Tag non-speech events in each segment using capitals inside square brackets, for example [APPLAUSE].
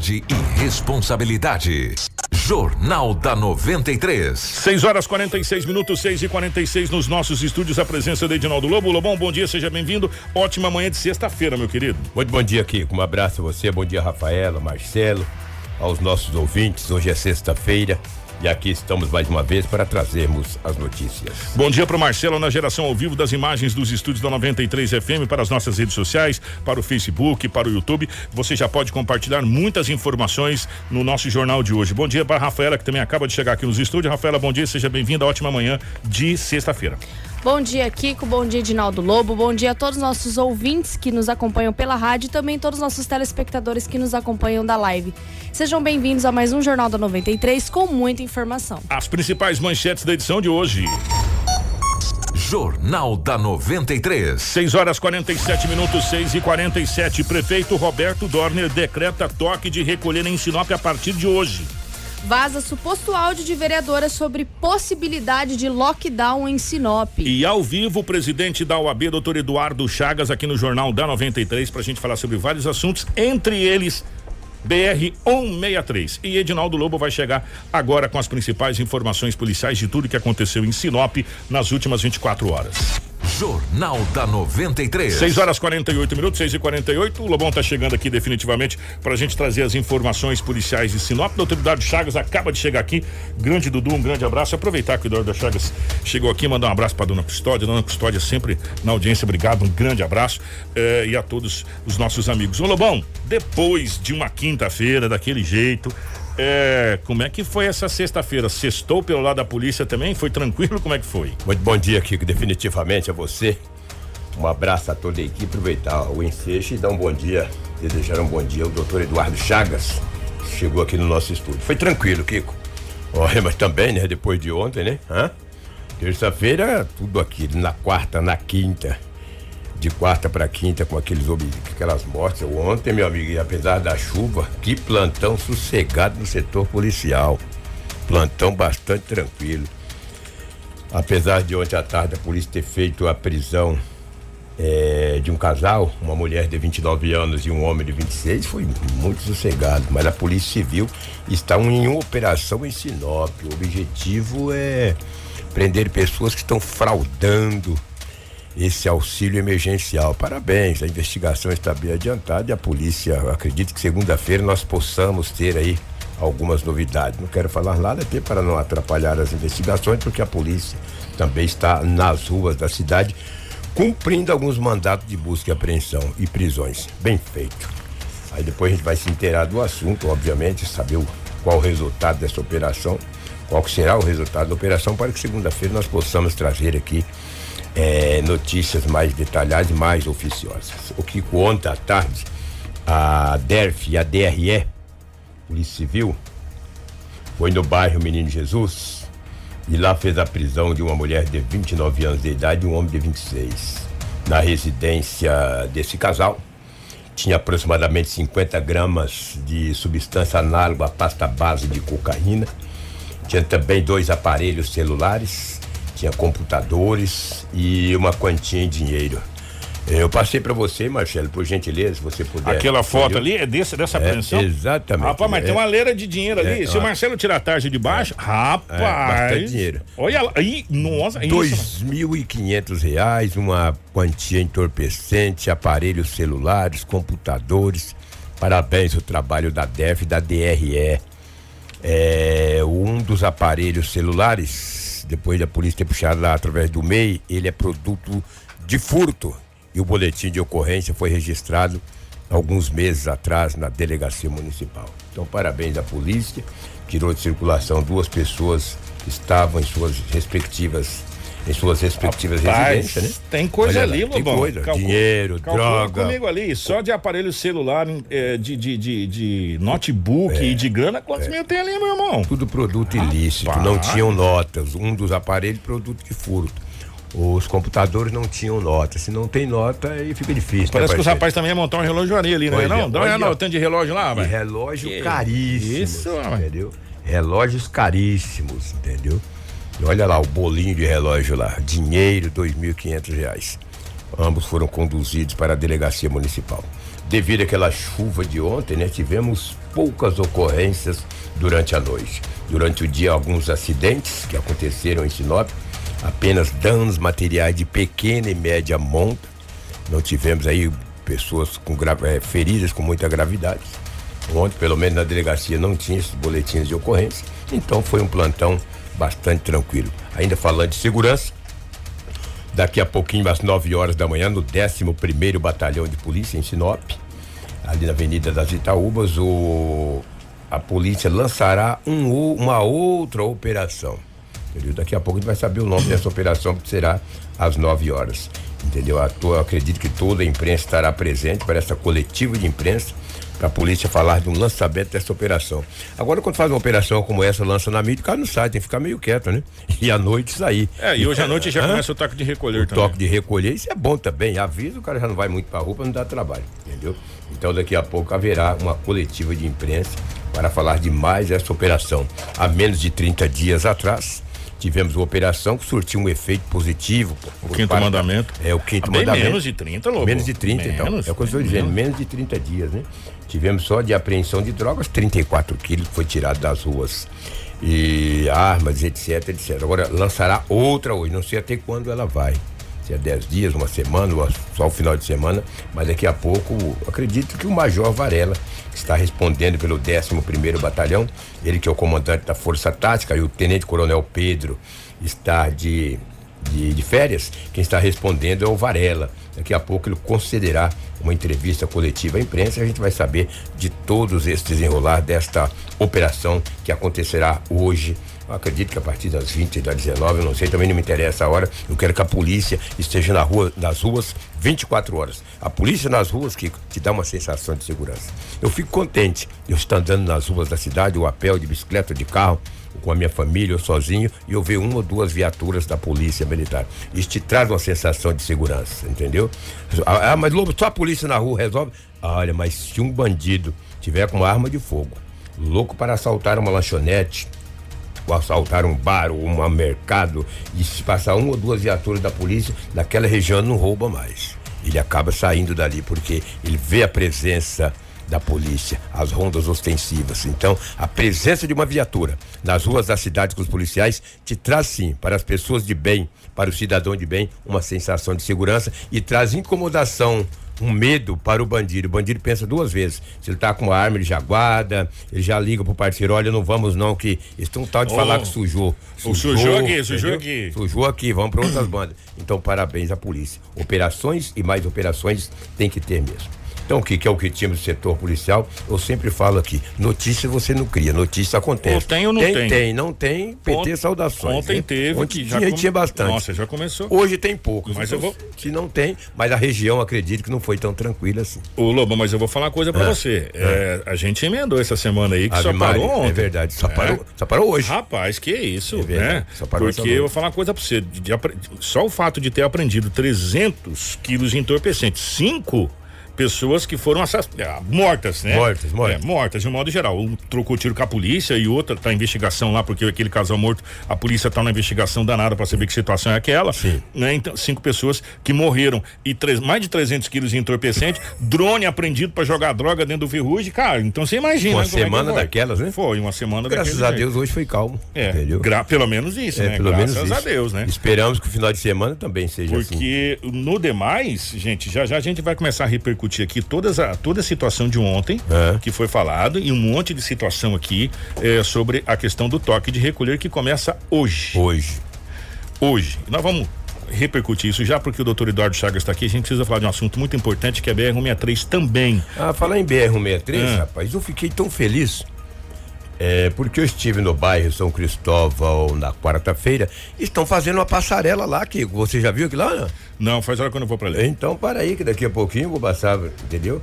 qualidade e responsabilidade. Jornal da 93. 6 horas 46 minutos, 6 e 46 nos nossos estúdios. A presença de Edinaldo Lobo. Lobão, bom dia, seja bem-vindo. Ótima manhã de sexta-feira, meu querido. Muito bom dia, Kiko. Um abraço a você, bom dia, Rafaela, Marcelo, aos nossos ouvintes. Hoje é sexta-feira. E aqui estamos mais uma vez para trazermos as notícias. Bom dia para o Marcelo na geração ao vivo das imagens dos estúdios da 93 FM para as nossas redes sociais, para o Facebook, para o YouTube. Você já pode compartilhar muitas informações no nosso jornal de hoje. Bom dia para a Rafaela, que também acaba de chegar aqui nos estúdios. Rafaela, bom dia, seja bem-vinda. Ótima manhã de sexta-feira. Bom dia, Kiko. Bom dia, Edinaldo Lobo. Bom dia a todos os nossos ouvintes que nos acompanham pela rádio e também todos os nossos telespectadores que nos acompanham da live. Sejam bem-vindos a mais um Jornal da 93 com muita informação. As principais manchetes da edição de hoje. Jornal da 93. 6 horas 47 minutos, 6 e 47. Prefeito Roberto Dorner decreta toque de recolher em Sinop a partir de hoje. Vaza suposto áudio de vereadora sobre possibilidade de lockdown em Sinop. E ao vivo, o presidente da OAB, doutor Eduardo Chagas, aqui no Jornal da 93, para a gente falar sobre vários assuntos, entre eles. BR 163. E Edinaldo Lobo vai chegar agora com as principais informações policiais de tudo que aconteceu em Sinop nas últimas 24 horas. Jornal da 93. 6 horas 48 minutos, 6 e 48 O Lobão tá chegando aqui definitivamente para a gente trazer as informações policiais de Sinop. Doutor Eduardo Chagas acaba de chegar aqui. Grande Dudu, um grande abraço. Aproveitar que o Eduardo Chagas chegou aqui, mandar um abraço para dona Custódia. Dona Custódia sempre na audiência, obrigado, um grande abraço. Eh, e a todos os nossos amigos. Ô Lobão, depois de uma quinta-feira daquele jeito, é, como é que foi essa sexta-feira? Sextou pelo lado da polícia também? Foi tranquilo? Como é que foi? Muito bom dia, Kiko, definitivamente a você. Um abraço a toda a equipe, aproveitar o ensejo e dar um bom dia, desejar um bom dia ao doutor Eduardo Chagas, que chegou aqui no nosso estúdio. Foi tranquilo, Kiko. Olha, mas também, né, depois de ontem, né? Terça-feira, tudo aqui, na quarta, na quinta de quarta para quinta com aqueles aquelas mortes. Ontem, meu amigo, apesar da chuva, que plantão sossegado no setor policial. Plantão bastante tranquilo. Apesar de ontem à tarde a polícia ter feito a prisão é, de um casal, uma mulher de 29 anos e um homem de 26, foi muito sossegado. Mas a Polícia Civil está em uma operação em Sinop. O objetivo é prender pessoas que estão fraudando esse auxílio emergencial. Parabéns, a investigação está bem adiantada e a polícia, acredito que segunda-feira nós possamos ter aí algumas novidades. Não quero falar nada até para não atrapalhar as investigações, porque a polícia também está nas ruas da cidade cumprindo alguns mandatos de busca e apreensão e prisões. Bem feito. Aí depois a gente vai se inteirar do assunto, obviamente, saber o, qual o resultado dessa operação, qual será o resultado da operação, para que segunda-feira nós possamos trazer aqui é, notícias mais detalhadas mais oficiosas. O que ontem à tarde, a DERF e a DRE, Polícia Civil, foi no bairro Menino Jesus e lá fez a prisão de uma mulher de 29 anos de idade e um homem de 26. Na residência desse casal, tinha aproximadamente 50 gramas de substância análoga à pasta base de cocaína. Tinha também dois aparelhos celulares, tinha computadores e uma quantia em dinheiro. Eu passei para você, Marcelo, por gentileza, se você puder. Aquela foto ali é desse, dessa é, apreensão? Exatamente. Rapaz, mas é. tem uma leira de dinheiro ali. É, se o Marcelo tirar a tarde de baixo, é, rapaz. bastante dinheiro. Olha lá. Ih, nossa, Dois mil e quinhentos reais, uma quantia entorpecente, aparelhos celulares, computadores. Parabéns o trabalho da DEF e da DRE. É, um dos aparelhos celulares depois da polícia ter puxado lá através do MEI, ele é produto de furto. E o boletim de ocorrência foi registrado alguns meses atrás na delegacia municipal. Então, parabéns à polícia, tirou de circulação duas pessoas que estavam em suas respectivas em suas respectivas Rapaz, residências, né? Tem coisa ali, Lobão. Tem coisa, Calcula, dinheiro, droga. comigo ali, só de aparelho celular, é, de, de, de, de notebook é, e de grana, quantos é. mil tem ali, meu irmão? Tudo produto ilícito, não tinham notas. Um dos aparelhos, produto de furto. Os computadores não tinham nota. Se não tem nota, aí fica difícil. Né, Parece né, que os rapazes também iam montar um relógio ali, né? Olha, não? Dá uma tanto de relógio lá, velho. Relógio que caríssimo. Isso, entendeu? Relógios caríssimos, entendeu? Olha lá o bolinho de relógio lá, dinheiro, dois mil quinhentos reais. Ambos foram conduzidos para a delegacia municipal. Devido àquela chuva de ontem, né, tivemos poucas ocorrências durante a noite. Durante o dia, alguns acidentes que aconteceram em Sinop, apenas danos materiais de pequena e média monta. Não tivemos aí pessoas com é, feridas com muita gravidade. Ontem, pelo menos na delegacia, não tinha esses boletins de ocorrência. Então foi um plantão bastante tranquilo. Ainda falando de segurança, daqui a pouquinho, às 9 horas da manhã, no 11 Batalhão de Polícia em Sinop, ali na Avenida das Itaúbas, o, a polícia lançará um, uma outra operação. Entendeu? Daqui a pouco a gente vai saber o nome dessa operação, que será às 9 horas. Entendeu? Eu acredito que toda a imprensa estará presente para essa coletiva de imprensa para a polícia falar de um lançamento dessa operação. Agora, quando faz uma operação como essa, lança na mídia, o cara não sai, tem que ficar meio quieto, né? E à noite sair. É, e hoje à noite já começa o toque de recolher o também. toque de recolher, isso é bom também. Avisa, o cara já não vai muito para a rua para não dar trabalho, entendeu? Então, daqui a pouco haverá uma coletiva de imprensa para falar de mais essa operação. Há menos de 30 dias atrás, tivemos uma operação que surtiu um efeito positivo. O quinto mandamento. É, o quinto mandamento. Menos de 30, Lobo. Menos de 30, então. menos, então. É o que eu estou dizendo, menos de 30 dias, né? Tivemos só de apreensão de drogas, 34 quilos foi tirado das ruas. E armas, etc, etc. Agora lançará outra hoje, não sei até quando ela vai. Se é 10 dias, uma semana, só o final de semana, mas daqui a pouco, acredito que o Major Varela está respondendo pelo 11 Batalhão, ele que é o comandante da Força Tática, e o Tenente Coronel Pedro está de de, de, férias, quem está respondendo é o Varela. Daqui a pouco ele concederá uma entrevista coletiva à imprensa e a gente vai saber de todos esses desenrolar desta operação que acontecerá hoje. Eu acredito que a partir das 20 e das 19, eu não sei, também não me interessa a hora. Eu quero que a polícia esteja na rua, nas ruas 24 horas. A polícia nas ruas que te dá uma sensação de segurança. Eu fico contente. Eu estou andando nas ruas da cidade, o a pé, de bicicleta, de carro com a minha família ou sozinho e eu ver uma ou duas viaturas da polícia militar. Isso te traz uma sensação de segurança, entendeu? Ah, mas Lobo, só a polícia na rua resolve? Olha, mas se um bandido tiver com uma arma de fogo, louco para assaltar uma lanchonete, ou assaltar um bar ou um mercado, e se passar uma ou duas viaturas da polícia, naquela região não rouba mais. Ele acaba saindo dali porque ele vê a presença da polícia, as rondas ostensivas. Então, a presença de uma viatura nas ruas da cidade com os policiais te traz sim, para as pessoas de bem, para o cidadão de bem, uma sensação de segurança e traz incomodação um medo para o bandido. O bandido pensa duas vezes. Se ele tá com uma arma, ele já guarda, ele já liga pro parceiro, olha, não vamos não, que um tal de oh, falar que sujou. Sujou, sujou aqui, sujou aqui. Sujou aqui, vamos para outras bandas. Então, parabéns à polícia. Operações e mais operações tem que ter mesmo. Então, o que, que é o que tínhamos do setor policial? Eu sempre falo aqui: notícia você não cria, notícia acontece. Ou tem ou não tem? Tem, tem, não tem, PT Ont, saudações. Ontem hein? teve. Ontem tinha, come... tinha bastante. Nossa, já começou. Hoje tem poucos. Mas eu vou. Se não tem, mas a região acredito que não foi tão tranquila assim. Ô, Lobo, mas eu vou falar uma coisa pra é, você. É. É, a gente emendou essa semana aí que Ave só parou Maria, ontem. É verdade, só, Parou, só parou hoje. Rapaz, que isso, é verdade, né? Só parou Porque eu vou falar uma coisa pra você. De, de, só o fato de ter aprendido 300 quilos de entorpecente, 5 pessoas que foram ah, mortas, né? Mortas, mortas. É, mortas, de um modo geral. Um trocou tiro com a polícia e outra tá em investigação lá, porque aquele casal morto, a polícia tá na investigação danada para saber que situação é aquela. Sim. Né? Então, cinco pessoas que morreram e três, mais de 300 quilos de entorpecente, drone apreendido para jogar droga dentro do ferrugem, cara, então você imagina. Uma né, semana é daquelas, né? Foi, uma semana Graças a Deus hoje foi calmo. É, pelo menos isso, é, né? Pelo Graças menos a Deus, né? Esperamos que o final de semana também seja porque assim. Porque no demais, gente, já já a gente vai começar a repercutir aqui todas a, toda a situação de ontem, é. que foi falado, e um monte de situação aqui é, sobre a questão do toque de recolher que começa hoje. Hoje. Hoje. Nós vamos repercutir isso já porque o doutor Eduardo Chagas está aqui. A gente precisa falar de um assunto muito importante que é a BR-163 também. Ah, falar em BR-163, ah. rapaz, eu fiquei tão feliz. É, porque eu estive no bairro São Cristóvão na quarta-feira, estão fazendo uma passarela lá, que você já viu aquilo lá? Não, não faz hora que eu não vou para lá. Então, para aí, que daqui a pouquinho eu vou passar, entendeu?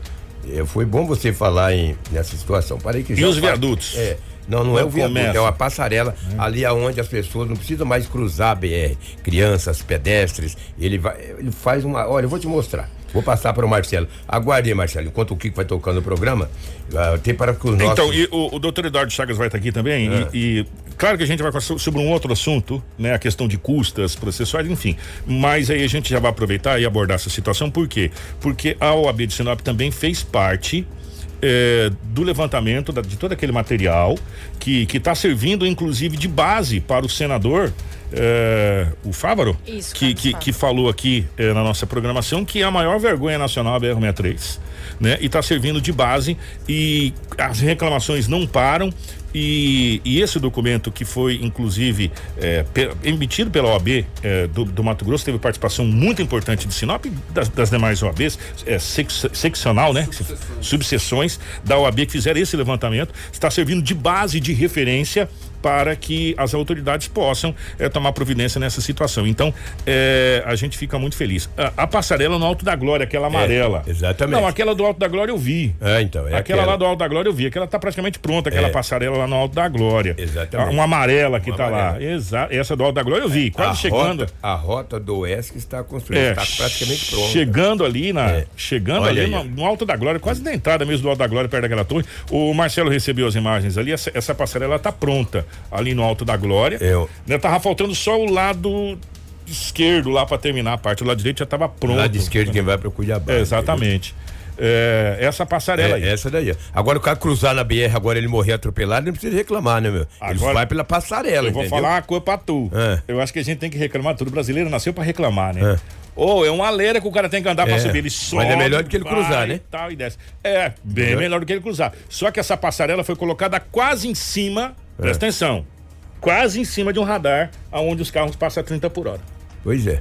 É, foi bom você falar em, nessa situação. Para aí que e os viadutos? É. Não, não é, é o viaduto, é uma passarela é. ali aonde as pessoas não precisam mais cruzar a BR. Crianças, pedestres, ele vai, ele faz uma, olha, eu vou te mostrar. Vou passar para o Marcelo. Aguarde Marcelo, enquanto o Kiko vai tocando o programa, uh, tem para que os nossos... Então, e o, o doutor Eduardo Chagas vai estar aqui também, ah. e, e, claro que a gente vai falar sobre um outro assunto, né, a questão de custas processuais, enfim, mas aí a gente já vai aproveitar e abordar essa situação, por quê? Porque a OAB de Sinop também fez parte é, do levantamento da, de todo aquele material que está servindo, inclusive, de base para o senador. É, o Fávaro, Isso, que, que, Fávaro. que falou aqui é, na nossa programação que é a maior vergonha nacional a BR-63, né? E está servindo de base e as reclamações não param e, e esse documento que foi inclusive é, pe- emitido pela OAB é, do, do Mato Grosso teve participação muito importante de Sinop e das, das demais OABs, é, sec- seccional, né? Subseções da OAB que fizeram esse levantamento, está servindo de base de referência para que as autoridades possam eh, tomar providência nessa situação. Então, eh, a gente fica muito feliz. A, a passarela no Alto da Glória, aquela amarela. exatamente. Não, aquela do Alto da Glória eu vi. É, então. É aquela, lá do Alto da Glória eu vi, aquela tá praticamente pronta, aquela É. passarela lá no Alto da Glória. Exatamente. Uma amarela que Uma tá lá. Exato. Essa do Alto da Glória eu vi, quase a chegando. Rota, a rota do Oeste está construída, É, está praticamente pronta. Chegando ali na. É. Chegando Olha ali no, no Alto da Glória, quase na entrada mesmo do Alto da Glória, perto daquela torre. O Marcelo recebeu as imagens ali, essa, essa passarela tá pronta ali no Alto da Glória. Eu- Né, tava faltando só o lado esquerdo lá para terminar a parte. O lado direito já tava pronto. Lá de esquerda quem vai para o Cuiabá. É, exatamente. É, essa passarela É, aí. essa daí. Agora o cara cruzar na BR, agora ele morrer atropelado, não precisa reclamar, né, meu? Ele Agora- vai pela passarela, Eu vou entendeu? falar uma coisa pra tu. É. Eu acho que a gente tem que reclamar tudo. O brasileiro nasceu pra reclamar, né? É. Ou é uma leira que o cara tem que andar pra É, subir. Ele mas sobe. é melhor do que ele cruzar, né? E tal, e desce. É, bem Melhor. melhor do que ele cruzar. Só que essa passarela foi colocada quase em cima, É. presta atenção, quase em cima de um radar onde os carros passam a 30 por hora. Pois é.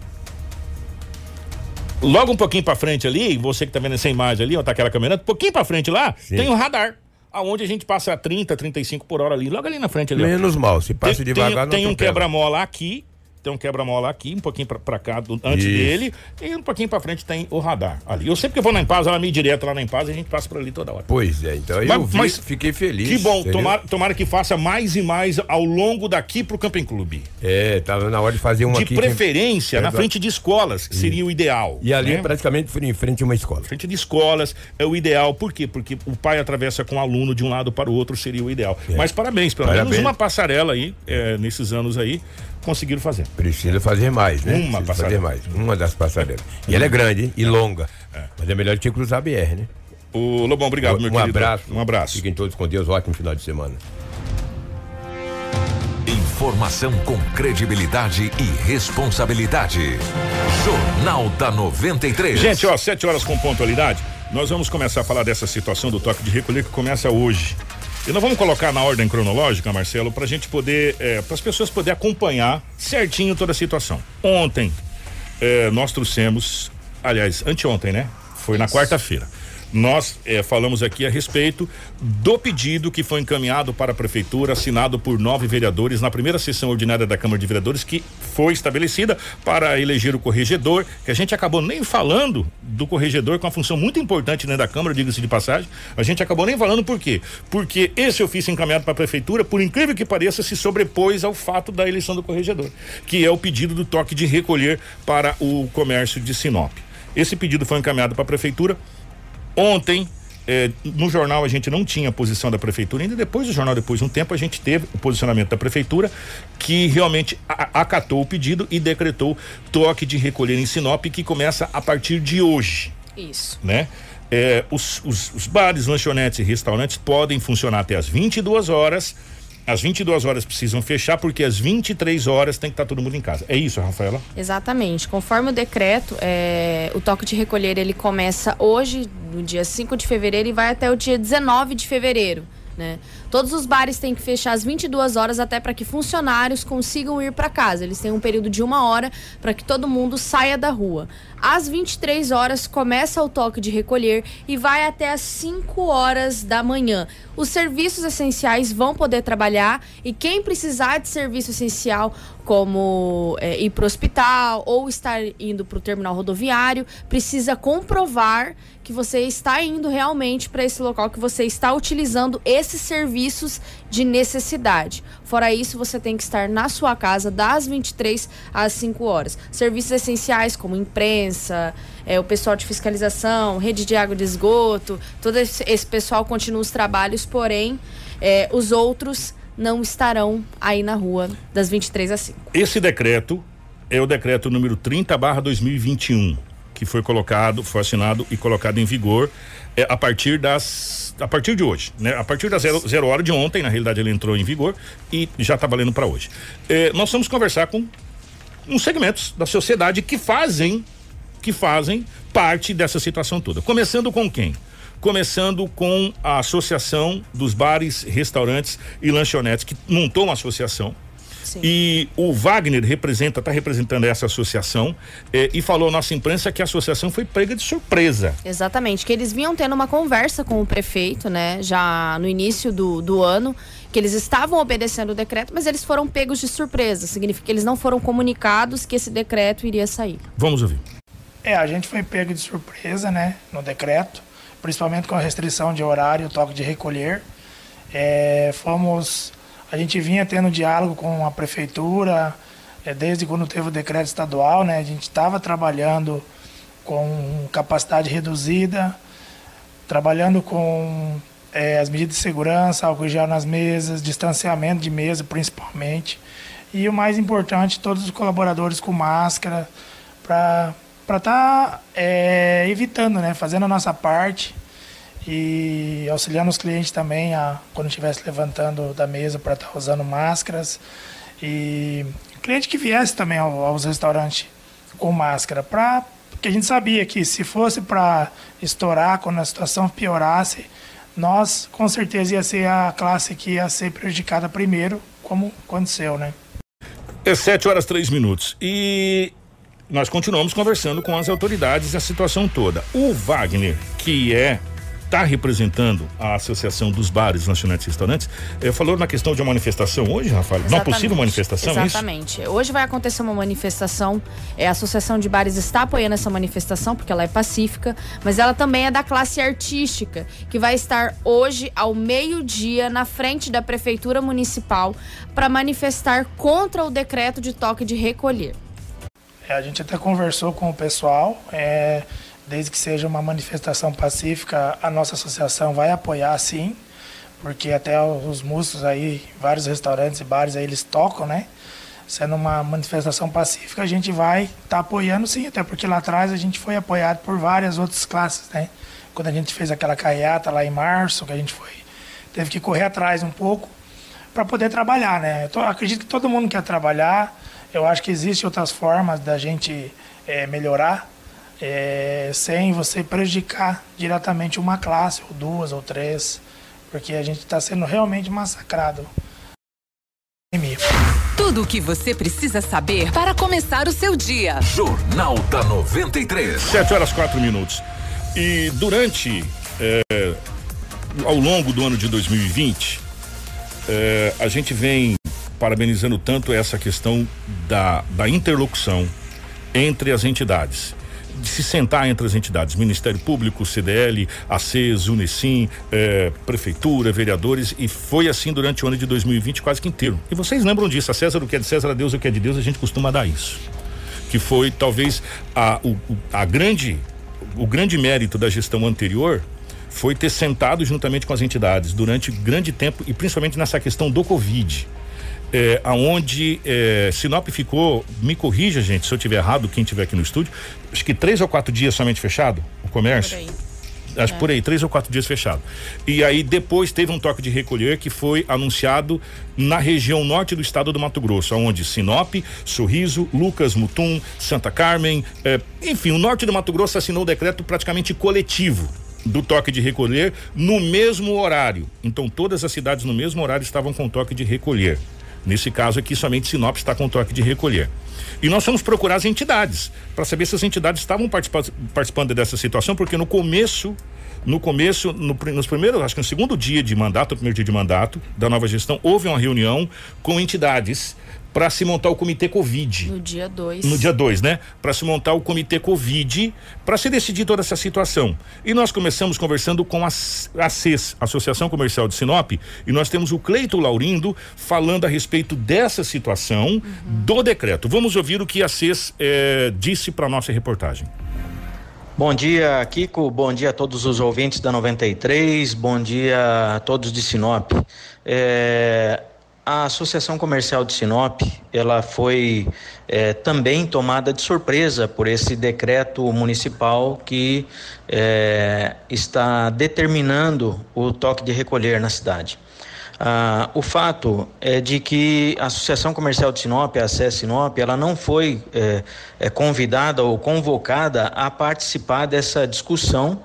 Logo um pouquinho pra frente ali, você que tá vendo essa imagem ali, ó, tá aquela caminhonete, um pouquinho pra frente lá, Sim. tem um radar. Aonde a gente passa a 30, 35 por hora ali, logo ali na frente ali. ó. Menos mal, se passa tem, devagar, tem, tem não um atropela. quebra-mola aqui, tem um quebra-mola aqui, um pouquinho pra, pra cá, do- antes Isso. dele, e um pouquinho pra frente tem o radar ali. Eu sempre que eu vou na Empaz, ela meio direto lá na Empaz, a gente passa por ali toda hora. Pois é, então eu Mas- vi, mas fiquei feliz. Que bom, tomara, tomara que faça mais e mais ao longo daqui pro Camping Clube. É, tava na hora de fazer uma De aqui. preferência, na frente de escolas, que seria o ideal. E ali né? é praticamente foi em frente a uma escola. frente de escolas é o ideal. Por quê? Porque o pai atravessa com o aluno de um lado para o outro seria o ideal. Mas parabéns, pelo Parabéns. menos uma passarela aí, é, nesses anos aí, conseguiram fazer. Precisa fazer mais, né? Uma Precisa passarela. fazer mais. Uma das passarelas. E ela é grande, hein? E longa. Mas é melhor que cruzar a BR, né? O Lobão, obrigado, meu um querido. abraço. Um abraço. Fiquem todos com Deus. Ótimo final de semana. Informação com credibilidade e responsabilidade. Jornal da 93. Gente, ó, 7 horas com pontualidade. Nós vamos começar a falar dessa situação do toque de recolher que começa hoje. E nós vamos colocar na ordem cronológica, Marcelo, para a gente poder, para as pessoas poderem acompanhar certinho toda a situação. Ontem, eh, nós trouxemos, aliás, anteontem, né? Foi na quarta-feira. Nós eh, falamos aqui a respeito do pedido que foi encaminhado para a prefeitura, assinado por nove vereadores na primeira sessão ordinária da Câmara de Vereadores, que foi estabelecida para eleger o corregedor, que a gente acabou nem falando do corregedor, com uma função muito importante dentro da Câmara, diga-se de passagem. A gente acabou nem falando por quê? Porque esse ofício encaminhado para a prefeitura, por incrível que pareça, se sobrepôs ao fato da eleição do corregedor, que é o pedido do toque de recolher para o comércio de Sinop. Esse pedido foi encaminhado para a prefeitura. Ontem, eh, no jornal a gente não tinha a posição da prefeitura, ainda depois do jornal, depois de um tempo, a gente teve o posicionamento da prefeitura, que realmente acatou o pedido e decretou toque de recolher em Sinop, que começa a partir de hoje Isso. né? É, os, os- os bares, lanchonetes e restaurantes podem funcionar até as 22 horas. Às 22 horas precisam fechar, porque às 23 horas tem que estar todo mundo em casa. É isso, Rafaela? Exatamente. Conforme o decreto, é, o toque de recolher ele começa hoje, no dia 5 de fevereiro, e vai até o dia 19 de fevereiro. Né? Todos os bares têm que fechar às 22 horas até para que funcionários consigam ir para casa. Eles têm um período de uma hora para que todo mundo saia da rua. Às 23 horas começa o toque de recolher e vai até às 5 horas da manhã. Os serviços essenciais vão poder trabalhar e quem precisar de serviço essencial, como é, ir para o hospital ou estar indo para o terminal rodoviário, precisa comprovar que você está indo realmente para esse local, que você está utilizando esses serviços de necessidade. Fora isso, você tem que estar na sua casa das 23 às 5 horas. Serviços essenciais como imprensa, é, o pessoal de fiscalização, rede de água de esgoto, todo esse, esse pessoal continua os trabalhos, porém, é, os outros não estarão aí na rua das 23 às 5. Esse decreto é o decreto número 30 barra 2021. que foi colocado, foi assinado e colocado em vigor é, a partir das a partir de hoje, né? A partir da zero, zero hora de ontem, na realidade ele entrou em vigor e já está valendo para hoje. É, nós vamos conversar com uns segmentos da sociedade que fazem que fazem parte dessa situação toda. Começando com quem? Começando com a Associação dos Bares, Restaurantes e Lanchonetes, que montou uma associação Sim. E o Wagner representa, está representando essa associação eh, e falou à nossa imprensa que a associação foi pega de surpresa. Exatamente, que eles vinham tendo uma conversa com o prefeito, né, já no início do, do ano, que eles estavam obedecendo o decreto, mas eles foram pegos de surpresa. Significa que eles não foram comunicados que esse decreto iria sair. Vamos ouvir. É, a gente foi pego de surpresa, né, no decreto, principalmente com a restrição de horário, toque de recolher. É, fomos a gente vinha tendo diálogo com a prefeitura, é, desde quando teve o decreto estadual, né? A gente estava trabalhando com capacidade reduzida, trabalhando com é, as medidas de segurança, álcool gel nas mesas, distanciamento de mesa principalmente. E o mais importante, todos os colaboradores com máscara, para estar tá, é, evitando, né? Fazendo a nossa parte e auxiliando os clientes também a quando estivesse levantando da mesa para estar tá usando máscaras. E cliente que viesse também aos restaurantes com máscara para que a gente sabia que se fosse para estourar quando a situação piorasse nós com certeza ia ser a classe que ia ser prejudicada primeiro como aconteceu né? É sete horas três minutos. E nós continuamos conversando com as autoridades a situação toda. O Wagner que é está representando a Associação dos Bares, Lanchonetes e Restaurantes, eh, falou na questão de uma manifestação hoje, Rafael? Exatamente. Uma possível manifestação, é Exatamente. É hoje vai acontecer uma manifestação, é, a Associação de Bares está apoiando essa manifestação, porque ela é pacífica, mas ela também é da classe artística, que vai estar hoje ao meio-dia na frente da Prefeitura Municipal para manifestar contra o decreto de toque de recolher. É, a gente até conversou com o pessoal, é, desde que seja uma manifestação pacífica, a nossa associação vai apoiar sim, porque até os músicos aí, vários restaurantes e bares aí, eles tocam, né? Sendo uma manifestação pacífica, a gente vai estar tá apoiando sim, até porque lá atrás a gente foi apoiado por várias outras classes, né? Quando a gente fez aquela carreata lá em março, que a gente foi, teve que correr atrás um pouco para poder trabalhar, né? Eu tô, acredito que todo mundo quer trabalhar, eu acho que existem outras formas da gente é, melhorar, é, sem você prejudicar diretamente uma classe, ou duas, ou três, porque a gente está sendo realmente massacrado. Tudo o que você precisa saber para começar o seu dia. Jornal da 93. 7 horas 4 minutos. E durante, é, ao longo do ano de 2020, é, a gente vem parabenizando tanto essa questão da, da interlocução entre as entidades de se sentar entre as entidades, Ministério Público, CDL, ACES, Unicim, eh, Prefeitura, vereadores, e foi assim durante o ano de 2020 quase que inteiro. E vocês lembram disso, a César o que é de César, a Deus o que é de Deus, a gente costuma dar isso. Que foi talvez a, o, a grande, o grande mérito da gestão anterior foi ter sentado juntamente com as entidades durante grande tempo e principalmente nessa questão do Covid é, aonde é, Sinop ficou, me corrija, gente, se eu tiver errado, quem tiver aqui no estúdio, acho que três ou quatro dias somente fechado o comércio. Por aí. Acho é. por aí, três ou quatro dias fechado. E aí depois teve um toque de recolher que foi anunciado na região norte do estado do Mato Grosso, onde Sinop, Sorriso, Lucas, Mutum, Santa Carmen, é, enfim, o norte do Mato Grosso assinou o decreto praticamente coletivo do toque de recolher no mesmo horário. Então todas as cidades no mesmo horário estavam com toque de recolher. Nesse caso aqui, somente Sinop está com toque de recolher. E nós fomos procurar as entidades para saber se as entidades estavam participando, participando dessa situação, porque no começo, no começo, no, nos primeiros, acho que no segundo dia de mandato, primeiro dia de mandato da nova gestão, houve uma reunião com entidades para se montar o comitê Covid. No dia 2. No dia 2, né? Para se montar o comitê Covid, para se decidir toda essa situação. E nós começamos conversando com a, a CES, Associação Comercial de Sinop, e nós temos o Cleito Laurindo falando a respeito dessa situação uhum. do decreto. Vamos ouvir o que a CES eh, disse para nossa reportagem. Bom dia, Kiko. Bom dia a todos os ouvintes da 93. Bom dia a todos de Sinop. É, a Associação Comercial de Sinop, ela foi é, também tomada de surpresa por esse decreto municipal que é, está determinando o toque de recolher na cidade. Ah, o fato é de que a Associação Comercial de Sinop, a ACE Sinop, ela não foi é, é, convidada ou convocada a participar dessa discussão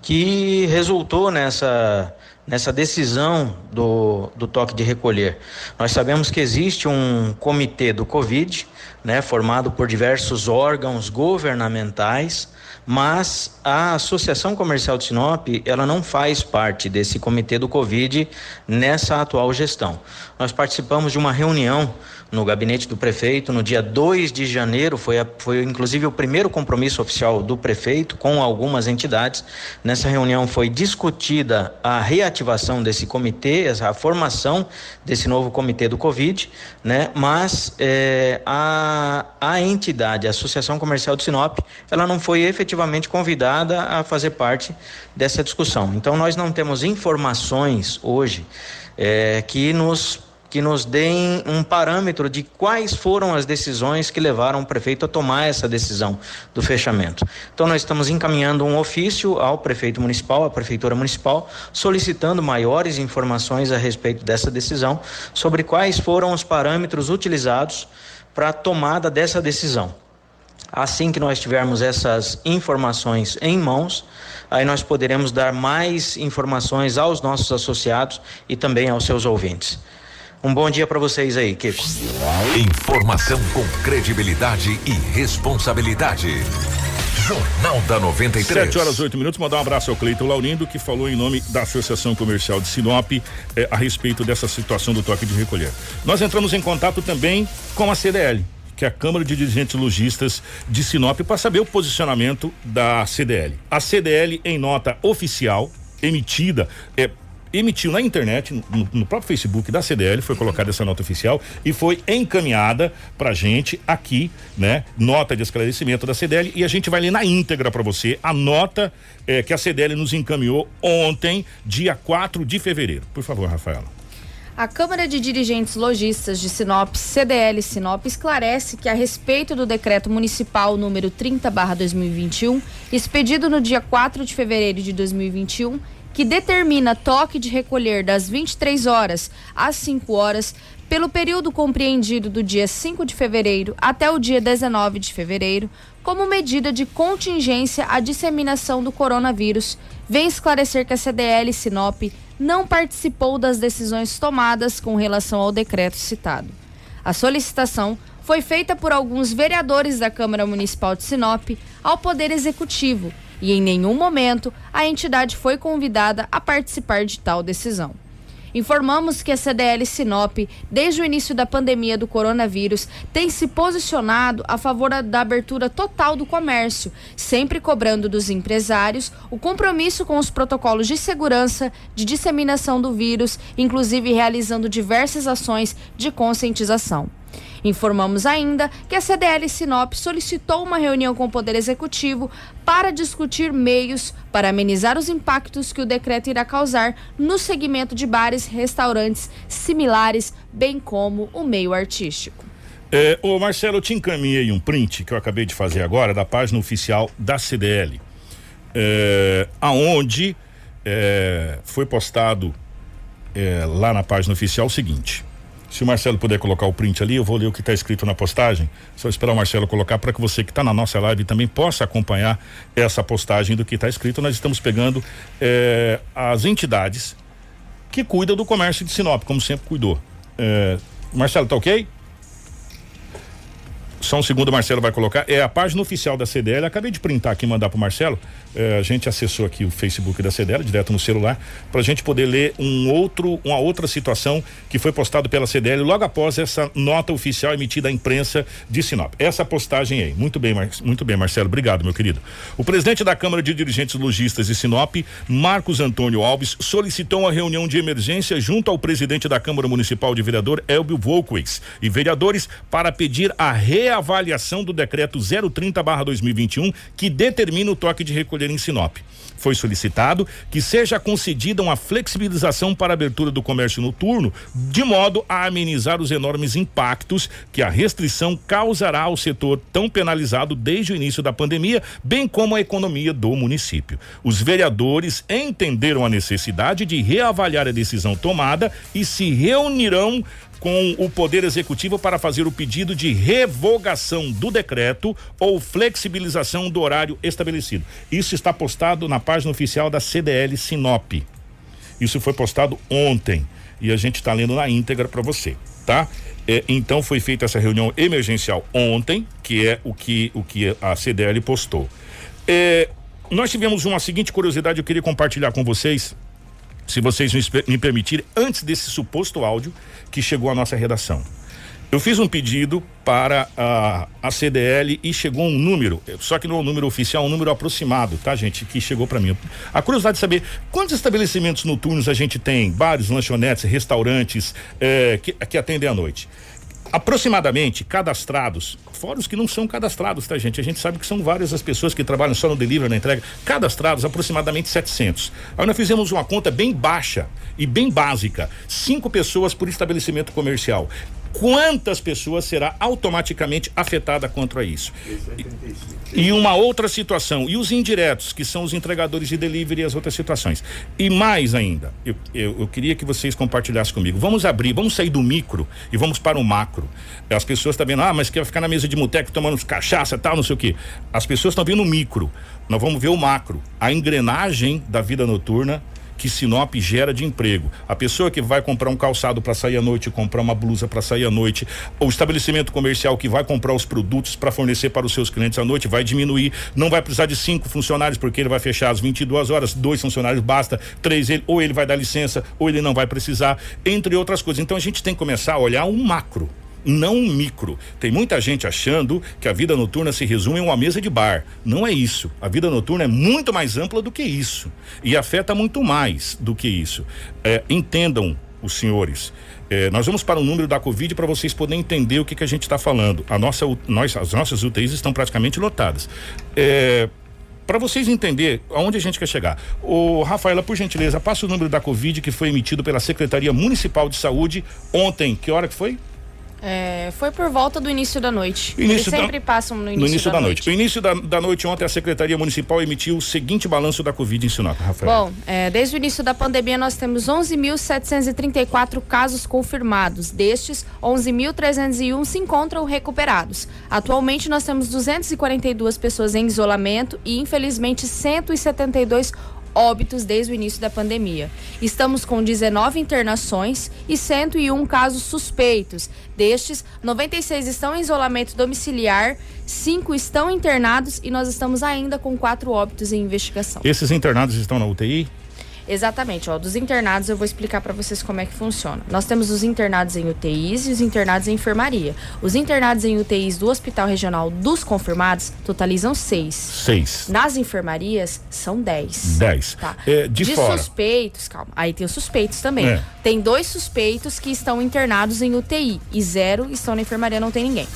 que resultou nessa, nessa decisão do, do toque de recolher. Nós sabemos que existe um comitê do Covid, né, formado por diversos órgãos governamentais, mas a Associação Comercial de Sinop, ela não faz parte desse comitê do Covid nessa atual gestão. Nós participamos de uma reunião no gabinete do prefeito no dia 2 de janeiro, foi, a, foi inclusive o primeiro compromisso oficial do prefeito com algumas entidades. Nessa reunião foi discutida a reativação desse comitê, a formação desse novo comitê do Covid, né? Mas é, a, a entidade, a Associação Comercial de Sinop, ela não foi efetivamente convidada a fazer parte dessa discussão. Então nós não temos informações hoje é, que nos que nos deem um parâmetro de quais foram as decisões que levaram o prefeito a tomar essa decisão do fechamento. Então, nós estamos encaminhando um ofício ao prefeito municipal, à prefeitura municipal, solicitando maiores informações a respeito dessa decisão, sobre quais foram os parâmetros utilizados para a tomada dessa decisão. Assim que nós tivermos essas informações em mãos, aí nós poderemos dar mais informações aos nossos associados e também aos seus ouvintes. Um bom dia para vocês aí, Kiko. Informação com credibilidade e responsabilidade. Jornal da 93. 7 horas 8 minutos. Mandar um abraço ao Cleiton Laurindo, que falou em nome da Associação Comercial de Sinop eh, a respeito dessa situação do toque de recolher. Nós entramos em contato também com a CDL, que é a Câmara de Dirigentes Logistas de Sinop, para saber o posicionamento da CDL. A CDL, em nota oficial, emitida, é, emitiu na internet, no, no, próprio Facebook da CDL, foi colocada essa nota oficial e foi encaminhada pra gente aqui, né? Nota de esclarecimento da CDL e a gente vai ler na íntegra para você a nota eh, que a CDL nos encaminhou ontem, dia 4 de fevereiro. Por favor, Rafaela. A Câmara de Dirigentes Logistas de Sinop, CDL Sinop, esclarece que a respeito do decreto municipal número 30/2021, expedido no dia 4 de fevereiro de 2021, que determina toque de recolher das 23 horas às 5 horas pelo período compreendido do dia 5 de fevereiro até o dia 19 de fevereiro, como medida de contingência à disseminação do coronavírus, vem esclarecer que a CDL Sinop não participou das decisões tomadas com relação ao decreto citado. A solicitação foi feita por alguns vereadores da Câmara Municipal de Sinop ao Poder Executivo e em nenhum momento a entidade foi convidada a participar de tal decisão. Informamos que a CDL Sinop, desde o início da pandemia do coronavírus, tem se posicionado a favor da abertura total do comércio, sempre cobrando dos empresários o compromisso com os protocolos de segurança, de disseminação do vírus, inclusive realizando diversas ações de conscientização. Informamos ainda que a CDL Sinop solicitou uma reunião com o Poder Executivo para discutir meios para amenizar os impactos que o decreto irá causar no segmento de bares, restaurantes similares, bem como o meio artístico. É, ô Marcelo, eu te encaminhei um print que eu acabei de fazer agora da página oficial da CDL, é, aonde é, foi postado é, lá na página oficial o seguinte: se o Marcelo puder colocar o print ali, eu vou ler o que está escrito na postagem. Só esperar o Marcelo colocar para que você que está na nossa live também possa acompanhar essa postagem do que está escrito. Nós estamos pegando eh, as entidades que cuidam do comércio de Sinop, como sempre cuidou. Eh, Marcelo, tá ok? Só um segundo, o Marcelo vai colocar. É a página oficial da CDL. Acabei de printar aqui e mandar pro Marcelo. É, a gente acessou aqui o Facebook da CDL, direto no celular, para a gente poder ler um outro, uma outra situação que foi postado pela CDL logo após essa nota oficial emitida à imprensa de Sinop. Essa postagem aí. Muito bem, Mar... muito bem, Marcelo. Obrigado, meu querido. O presidente da Câmara de Dirigentes Logistas de Sinop, Marcos Antônio Alves, solicitou uma reunião de emergência junto ao presidente da Câmara Municipal de Vereador, Elbio Volquez, e vereadores para pedir a reação reavaliação do decreto 030/2021 que determina o toque de recolher em Sinop. Foi solicitado que seja concedida uma flexibilização para a abertura do comércio noturno, de modo a amenizar os enormes impactos que a restrição causará ao setor tão penalizado desde o início da pandemia, bem como a economia do município. Os vereadores entenderam a necessidade de reavaliar a decisão tomada e se reunirão com o Poder Executivo para fazer o pedido de revogação do decreto ou flexibilização do horário estabelecido. Isso está postado na página oficial da CDL Sinop. Isso foi postado ontem e a gente está lendo na íntegra para você, tá? É, então foi feita essa reunião emergencial ontem, que é o que o que a CDL postou. É, nós tivemos uma seguinte curiosidade, eu queria compartilhar com vocês se vocês me permitirem, antes desse suposto áudio que chegou à nossa redação. Eu fiz um pedido para a, a CDL e chegou um número, só que não é um número oficial, um número aproximado, tá, gente? Que chegou para mim. A curiosidade de saber quantos estabelecimentos noturnos a gente tem, bares, lanchonetes, restaurantes eh, que, que atendem à noite aproximadamente cadastrados, fora os que não são cadastrados, tá, gente? A gente sabe que são várias as pessoas que trabalham só no delivery, na entrega, cadastrados aproximadamente 700. Aí nós fizemos uma conta bem baixa e bem básica, cinco pessoas por estabelecimento comercial quantas pessoas será automaticamente afetada contra isso. E, e uma outra situação, e os indiretos, que são os entregadores de delivery e as outras situações. E mais ainda, eu, eu, eu queria que vocês compartilhassem comigo. Vamos abrir, vamos sair do micro e vamos para o macro. As pessoas estão vendo, ah, mas quer ficar na mesa de muteco tomando cachaça tal, não sei o quê. As pessoas estão vendo o micro. Nós vamos ver o macro. A engrenagem da vida noturna que Sinop gera de emprego. A pessoa que vai comprar um calçado para sair à noite, comprar uma blusa para sair à noite, o estabelecimento comercial que vai comprar os produtos para fornecer para os seus clientes à noite vai diminuir. Não vai precisar de cinco funcionários porque ele vai fechar às 22 horas, dois funcionários basta, três ele ou ele vai dar licença ou ele não vai precisar, entre outras coisas. Então a gente tem que começar a olhar um macro não micro. Tem muita gente achando que a vida noturna se resume em uma mesa de bar. Não é isso. A vida noturna é muito mais ampla do que isso e afeta muito mais do que isso. É, entendam os senhores. É, nós vamos para o número da Covid para vocês poderem entender o que, que a gente está falando. A nossa, nós, as nossas UTIs estão praticamente lotadas. É, para vocês entenderem aonde a gente quer chegar. O Rafaela, por gentileza, passa o número da Covid que foi emitido pela Secretaria Municipal de Saúde ontem. Que hora que foi? É, foi por volta do início da noite. Início Eles sempre da, passam no início, no início da, da noite. noite. No início da, da, noite ontem a Secretaria Municipal emitiu o seguinte balanço da Covid em Sinop, Rafael. Bom, é, desde o início da pandemia nós temos 11.734 casos confirmados. Destes, 11.301 se encontram recuperados. Atualmente nós temos 242 pessoas em isolamento e infelizmente 172 óbitos desde o início da pandemia. Estamos com 19 internações e 101 casos suspeitos. Destes, 96 estão em isolamento domiciliar, 5 estão internados e nós estamos ainda com quatro óbitos em investigação. Esses internados estão na UTI? Exatamente, ó, dos internados eu vou explicar para vocês como é que funciona. Nós temos os internados em UTIs e os internados em enfermaria. Os internados em UTIs do Hospital Regional dos confirmados totalizam seis. Seis. Nas enfermarias são dez. Dez. Tá. É, de, de fora. suspeitos, calma. Aí tem os suspeitos também. É. Tem dois suspeitos que estão internados em UTI e zero estão na enfermaria, não tem ninguém.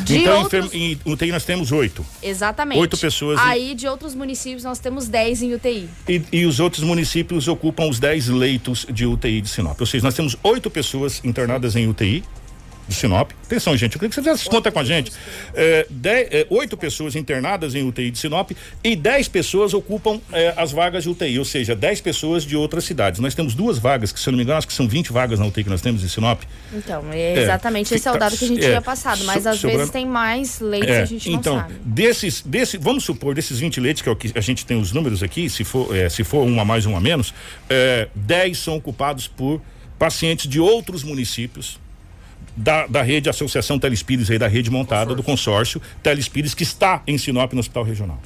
De então, outros... em UTI nós temos oito. Exatamente. Oito pessoas. Aí, em... de outros municípios, nós temos dez em UTI. E, e, os outros municípios ocupam os dez leitos de UTI de Sinop. Ou seja, nós temos oito pessoas internadas em UTI de Sinop. Atenção, gente, eu queria que você fizesse conta com a gente. É, dez, é, oito pessoas internadas em UTI de Sinop e dez pessoas ocupam é, as vagas de UTI, ou seja, dez pessoas de outras cidades. Nós temos duas vagas, que se eu não me engano, acho que são 20 vagas na UTI que nós temos em Sinop. Então, é, é exatamente esse é o dado que a gente é, tinha passado, mas so, às sobrando, vezes tem mais leitos é, a gente não então, sabe. Desses, desse, vamos supor, desses 20 leitos, que é o que a gente tem os números aqui, se for, se for um a mais, um a menos, é, 10 são ocupados por pacientes de outros municípios da, da rede Associação Telespires aí da rede montada consórcio. do consórcio Telespires que está em Sinop no Hospital Regional.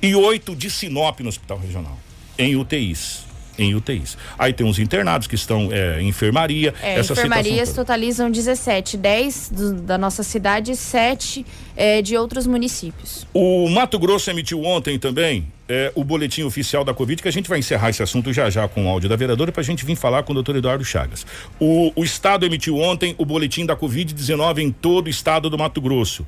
E oito de Sinop no Hospital Regional, em UTIs. Em UTIs. Aí tem os internados que estão é, em enfermaria. É, enfermarias totalizam 17, 10 do, da nossa cidade e 7 é, de outros municípios. O Mato Grosso emitiu ontem também é, o boletim oficial da Covid, que a gente vai encerrar esse assunto já já com o áudio da vereadora para a gente vir falar com o doutor Eduardo Chagas. O, o Estado emitiu ontem o boletim da Covid-19 em todo o estado do Mato Grosso.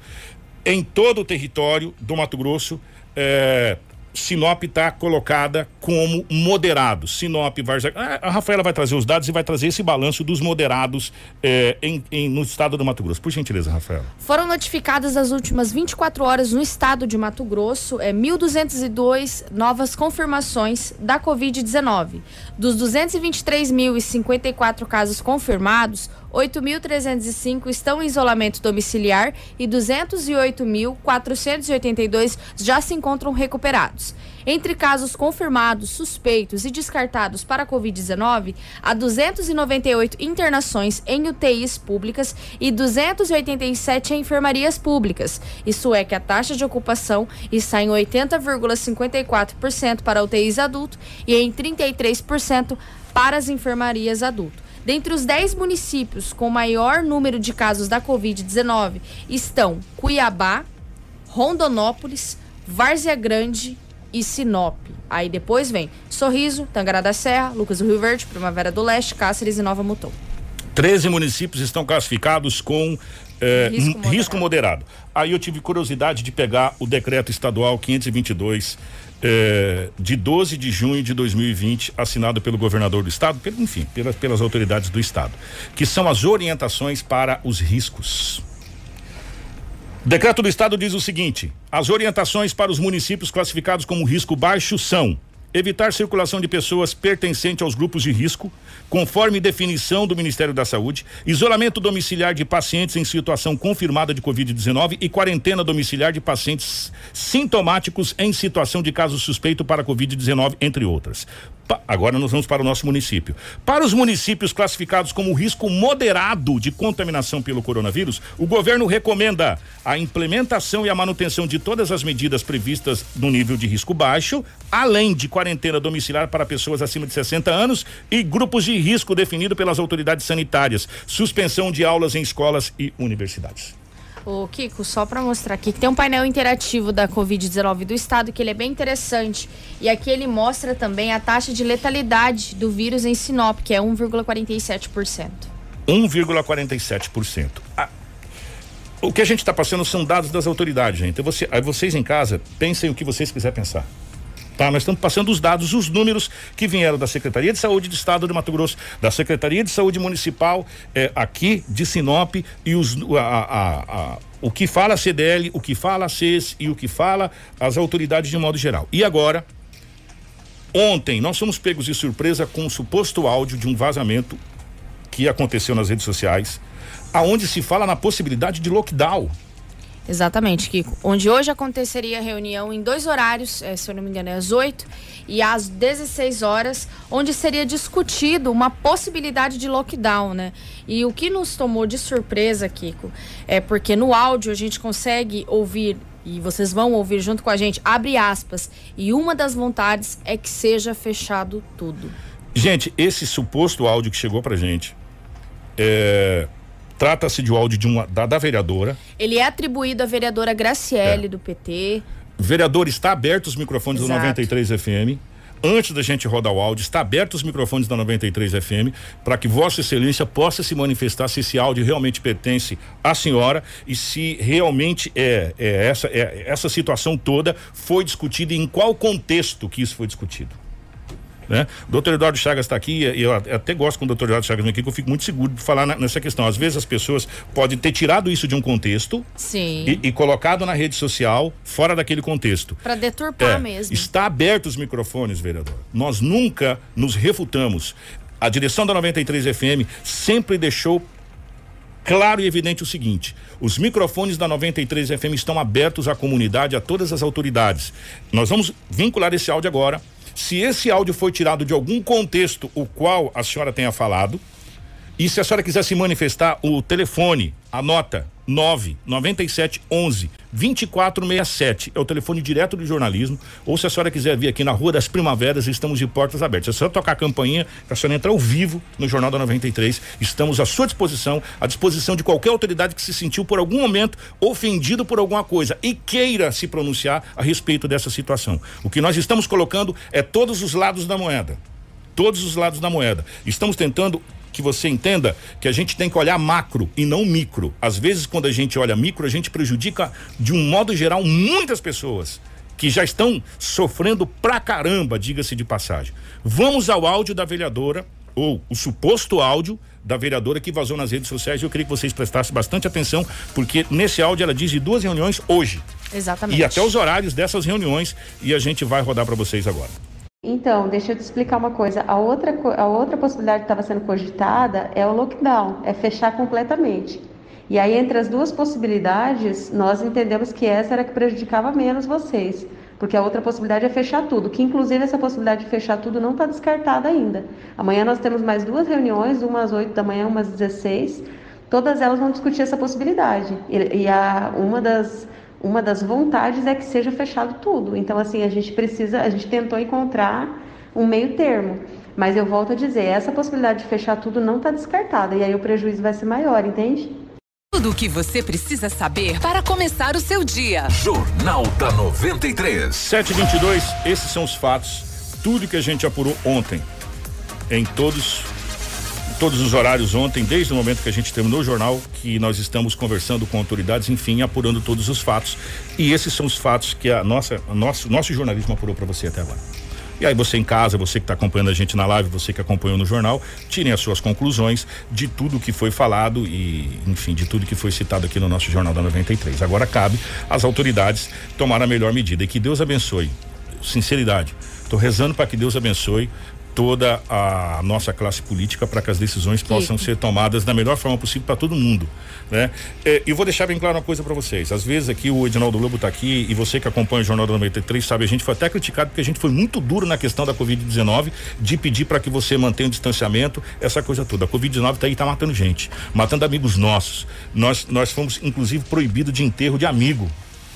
Em todo o território do Mato Grosso, é, Sinop está colocada como moderado. Sinop, Várzea. A Rafaela vai trazer os dados e vai trazer esse balanço dos moderados eh, em, em, no estado do Mato Grosso. Por gentileza, Rafaela. Foram notificadas as últimas 24 horas no estado de Mato Grosso é, 1.202 novas confirmações da Covid-19. Dos 223.054 casos confirmados, 8.305 estão em isolamento domiciliar e 208.482 já se encontram recuperados. Entre casos confirmados, suspeitos e descartados para a Covid-19, há 298 internações em UTIs públicas e 287 em enfermarias públicas. Isso é que a taxa de ocupação está em 80,54% para UTIs adulto e em 33% para as enfermarias adulto. Dentre os 10 municípios com maior número de casos da Covid-19 estão Cuiabá, Rondonópolis, Várzea Grande e Sinop. Aí depois vem Sorriso, Tangará da Serra, Lucas do Rio Verde, Primavera do Leste, Cáceres e Nova Mutum. 13 municípios estão classificados com é, risco, moderado. risco, moderado. Aí eu tive curiosidade de pegar o decreto estadual 522 é, de 12 de junho de 2020, assinado pelo governador do estado, pelo, enfim, pelas, pelas autoridades do estado, que são as orientações para os riscos. O decreto do estado diz o seguinte: as orientações para os municípios classificados como risco baixo são evitar circulação de pessoas pertencentes aos grupos de risco, conforme definição do Ministério da Saúde, isolamento domiciliar de pacientes em situação confirmada de Covid-19 e quarentena domiciliar de pacientes sintomáticos em situação de caso suspeito para Covid-19, entre outras. Agora nós vamos para o nosso município. Para os municípios classificados como risco moderado de contaminação pelo coronavírus, o governo recomenda a implementação e a manutenção de todas as medidas previstas no nível de risco baixo, além de quarentena domiciliar para pessoas acima de 60 anos e grupos de risco definido pelas autoridades sanitárias, suspensão de aulas em escolas e universidades. Ô, Kiko, só para mostrar aqui que tem um painel interativo da Covid-19 do estado que ele é bem interessante. E aqui ele mostra também a taxa de letalidade do vírus em Sinop, que é 1,47%. 1,47%. Ah, o que a gente está passando são dados das autoridades, gente. Você, vocês em casa, pensem o que vocês quiserem pensar. Tá, nós estamos passando os dados, os números que vieram da Secretaria de Saúde do Estado de Mato Grosso, da Secretaria de Saúde Municipal eh, aqui de Sinop e os, a, a, a, o que fala a CDL, o que fala a CES e o que fala as autoridades de modo geral. E agora, ontem nós fomos pegos de surpresa com um suposto áudio de um vazamento que aconteceu nas redes sociais, aonde se fala na possibilidade de lockdown. Exatamente, Kiko. Onde hoje aconteceria a reunião em dois horários, é, se eu não me engano, é às 8 e às 16 horas, onde seria discutido uma possibilidade de lockdown, né? E o que nos tomou de surpresa, Kiko, é porque no áudio a gente consegue ouvir e vocês vão ouvir junto com a gente, abre aspas, e uma das vontades é que seja fechado tudo. Gente, esse suposto áudio que chegou pra gente é, Trata-se de um áudio de uma, da, da, vereadora. Ele é atribuído à vereadora Graciele, é. do PT. Vereador, está aberto os microfones Exato. do 93 FM. Antes da gente rodar o áudio, está aberto os microfones da 93 FM para que Vossa Excelência possa se manifestar se esse áudio realmente pertence à senhora e se realmente é, é essa é, essa situação toda foi discutida e em qual contexto que isso foi discutido. Né? O doutor Eduardo Chagas está aqui, e eu até gosto com o doutor Eduardo Chagas aqui, que eu fico muito seguro de falar nessa questão. Às vezes as pessoas podem ter tirado isso de um contexto e, e, colocado na rede social fora daquele contexto. Para deturpar é, mesmo. Está aberto os microfones, vereador. Nós nunca nos refutamos. A direção da 93 FM sempre deixou claro e evidente o seguinte: os microfones da 93 FM estão abertos à comunidade, a todas as autoridades. Nós vamos vincular esse áudio agora se esse áudio foi tirado de algum contexto o qual a senhora tenha falado, e se a senhora quiser se manifestar, o telefone, anota 997 11 2467. É o telefone direto do jornalismo. Ou se a senhora quiser vir aqui na Rua das Primaveras, estamos de portas abertas. É só tocar a campainha, a senhora entrar ao vivo no Jornal da 93. Estamos à sua disposição, à disposição de qualquer autoridade que se sentiu por algum momento ofendido por alguma coisa e queira se pronunciar a respeito dessa situação. O que nós estamos colocando é todos os lados da moeda. Todos os lados da moeda. Estamos tentando que você entenda que a gente tem que olhar macro e não micro. Às vezes, quando a gente olha micro, a gente prejudica, de um modo geral, muitas pessoas que já estão sofrendo pra caramba, diga-se de passagem. Vamos ao áudio da vereadora, ou o suposto áudio da vereadora que vazou nas redes sociais. Eu queria que vocês prestassem bastante atenção, porque nesse áudio ela diz de duas reuniões hoje. Exatamente. E até os horários dessas reuniões, e a gente vai rodar para vocês agora. Então, deixa eu te explicar uma coisa. A outra, a outra possibilidade que estava sendo cogitada é o lockdown, é fechar completamente. E aí, entre as duas possibilidades, nós entendemos que essa era que prejudicava menos vocês, porque a outra possibilidade é fechar tudo, que inclusive essa possibilidade de fechar tudo não está descartada ainda. Amanhã nós temos mais duas reuniões, uma às 8 da manhã, uma às 16. Todas elas vão discutir essa possibilidade. E, e a, uma das uma das vontades é que seja fechado tudo. Então, assim, a gente precisa, a gente tentou encontrar um meio termo. Mas eu volto a dizer, essa possibilidade de fechar tudo não está descartada. E aí o prejuízo vai ser maior, entende? Tudo o que você precisa saber para começar o seu dia. Jornal da 93. 722, esses são os fatos. Tudo que a gente apurou ontem. Em todos todos os horários ontem, desde o momento que a gente terminou o jornal, que nós estamos conversando com autoridades, enfim, apurando todos os fatos. E esses são os fatos que a nossa, a nosso, nosso jornalismo apurou para você até agora. E aí você em casa, você que está acompanhando a gente na live, você que acompanhou no jornal, tirem as suas conclusões de tudo que foi falado e, enfim, de tudo que foi citado aqui no nosso Jornal da 93. Agora cabe às autoridades tomar a melhor medida e que Deus abençoe. Sinceridade. Estou rezando para que Deus abençoe toda a nossa classe política para que as decisões possam ser tomadas da melhor forma possível para todo mundo, né? É, e vou deixar bem claro uma coisa para vocês. Às vezes aqui o Edinaldo Lobo está aqui e você que acompanha o Jornal da 93 sabe, a gente foi até criticado porque a gente foi muito duro na questão da Covid-19, de pedir para que você mantenha o distanciamento, essa coisa toda. A Covid-19 tá aí, tá matando gente, matando amigos nossos. Nós nós fomos inclusive proibidos de enterro de amigo,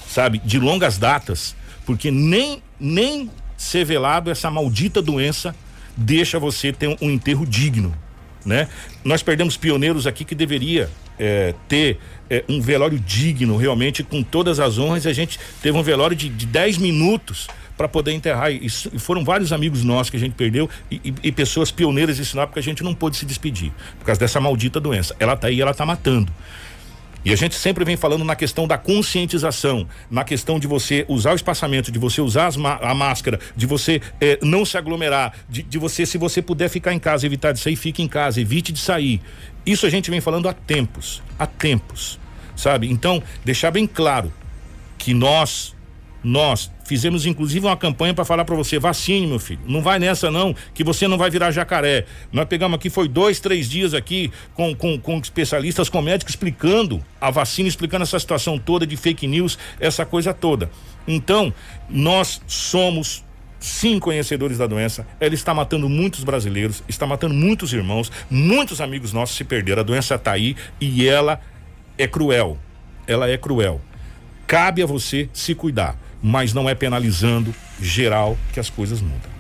sabe? De longas datas, porque nem nem ser velado essa maldita doença deixa você ter um, enterro digno, né? Nós perdemos pioneiros aqui que deveria é, ter é, um velório digno, realmente, com todas as honras, a gente teve um velório de 10 minutos para poder enterrar. E, e, foram vários amigos nossos que a gente perdeu e, e, e pessoas pioneiras de Sinop que a gente não pôde se despedir por causa dessa maldita doença. Ela tá aí, ela tá matando. E a gente sempre vem falando na questão da conscientização, na questão de você usar o espaçamento, de você usar a máscara, de você eh, não se aglomerar, de, de, você, se você puder ficar em casa, evitar de sair, fique em casa, evite de sair. Isso a gente vem falando há tempos, há tempos, sabe? Então, deixar bem claro que nós, nós fizemos inclusive uma campanha para falar para você: vacine, meu filho. Não vai nessa, não, que você não vai virar jacaré. Nós pegamos aqui, foi dois, três dias aqui com, com, com especialistas, com médicos explicando a vacina, explicando essa situação toda de fake news, essa coisa toda. Então, nós somos sim conhecedores da doença. Ela está matando muitos brasileiros, está matando muitos irmãos, muitos amigos nossos se perderam. A doença está aí e ela é cruel. Ela é cruel. Cabe a você se cuidar, mas não é penalizando geral que as coisas mudam.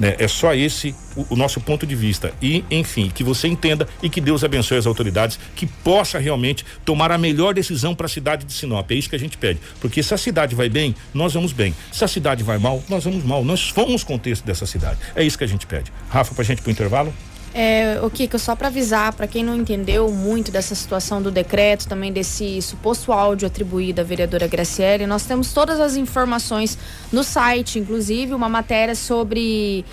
Né? É só esse o, o, nosso ponto de vista. E, enfim, que você entenda e que Deus abençoe as autoridades, que possa realmente tomar a melhor decisão para a cidade de Sinop. É isso que a gente pede. Porque se a cidade vai bem, nós vamos bem. Se a cidade vai mal, nós vamos mal. Nós fomos contexto dessa cidade. É isso que a gente pede. Rafa, para a gente pro intervalo? É, o Kiko, só para avisar, para quem não entendeu muito dessa situação do decreto, também desse suposto áudio atribuído à vereadora Graciele, nós temos todas as informações no site, inclusive uma matéria sobre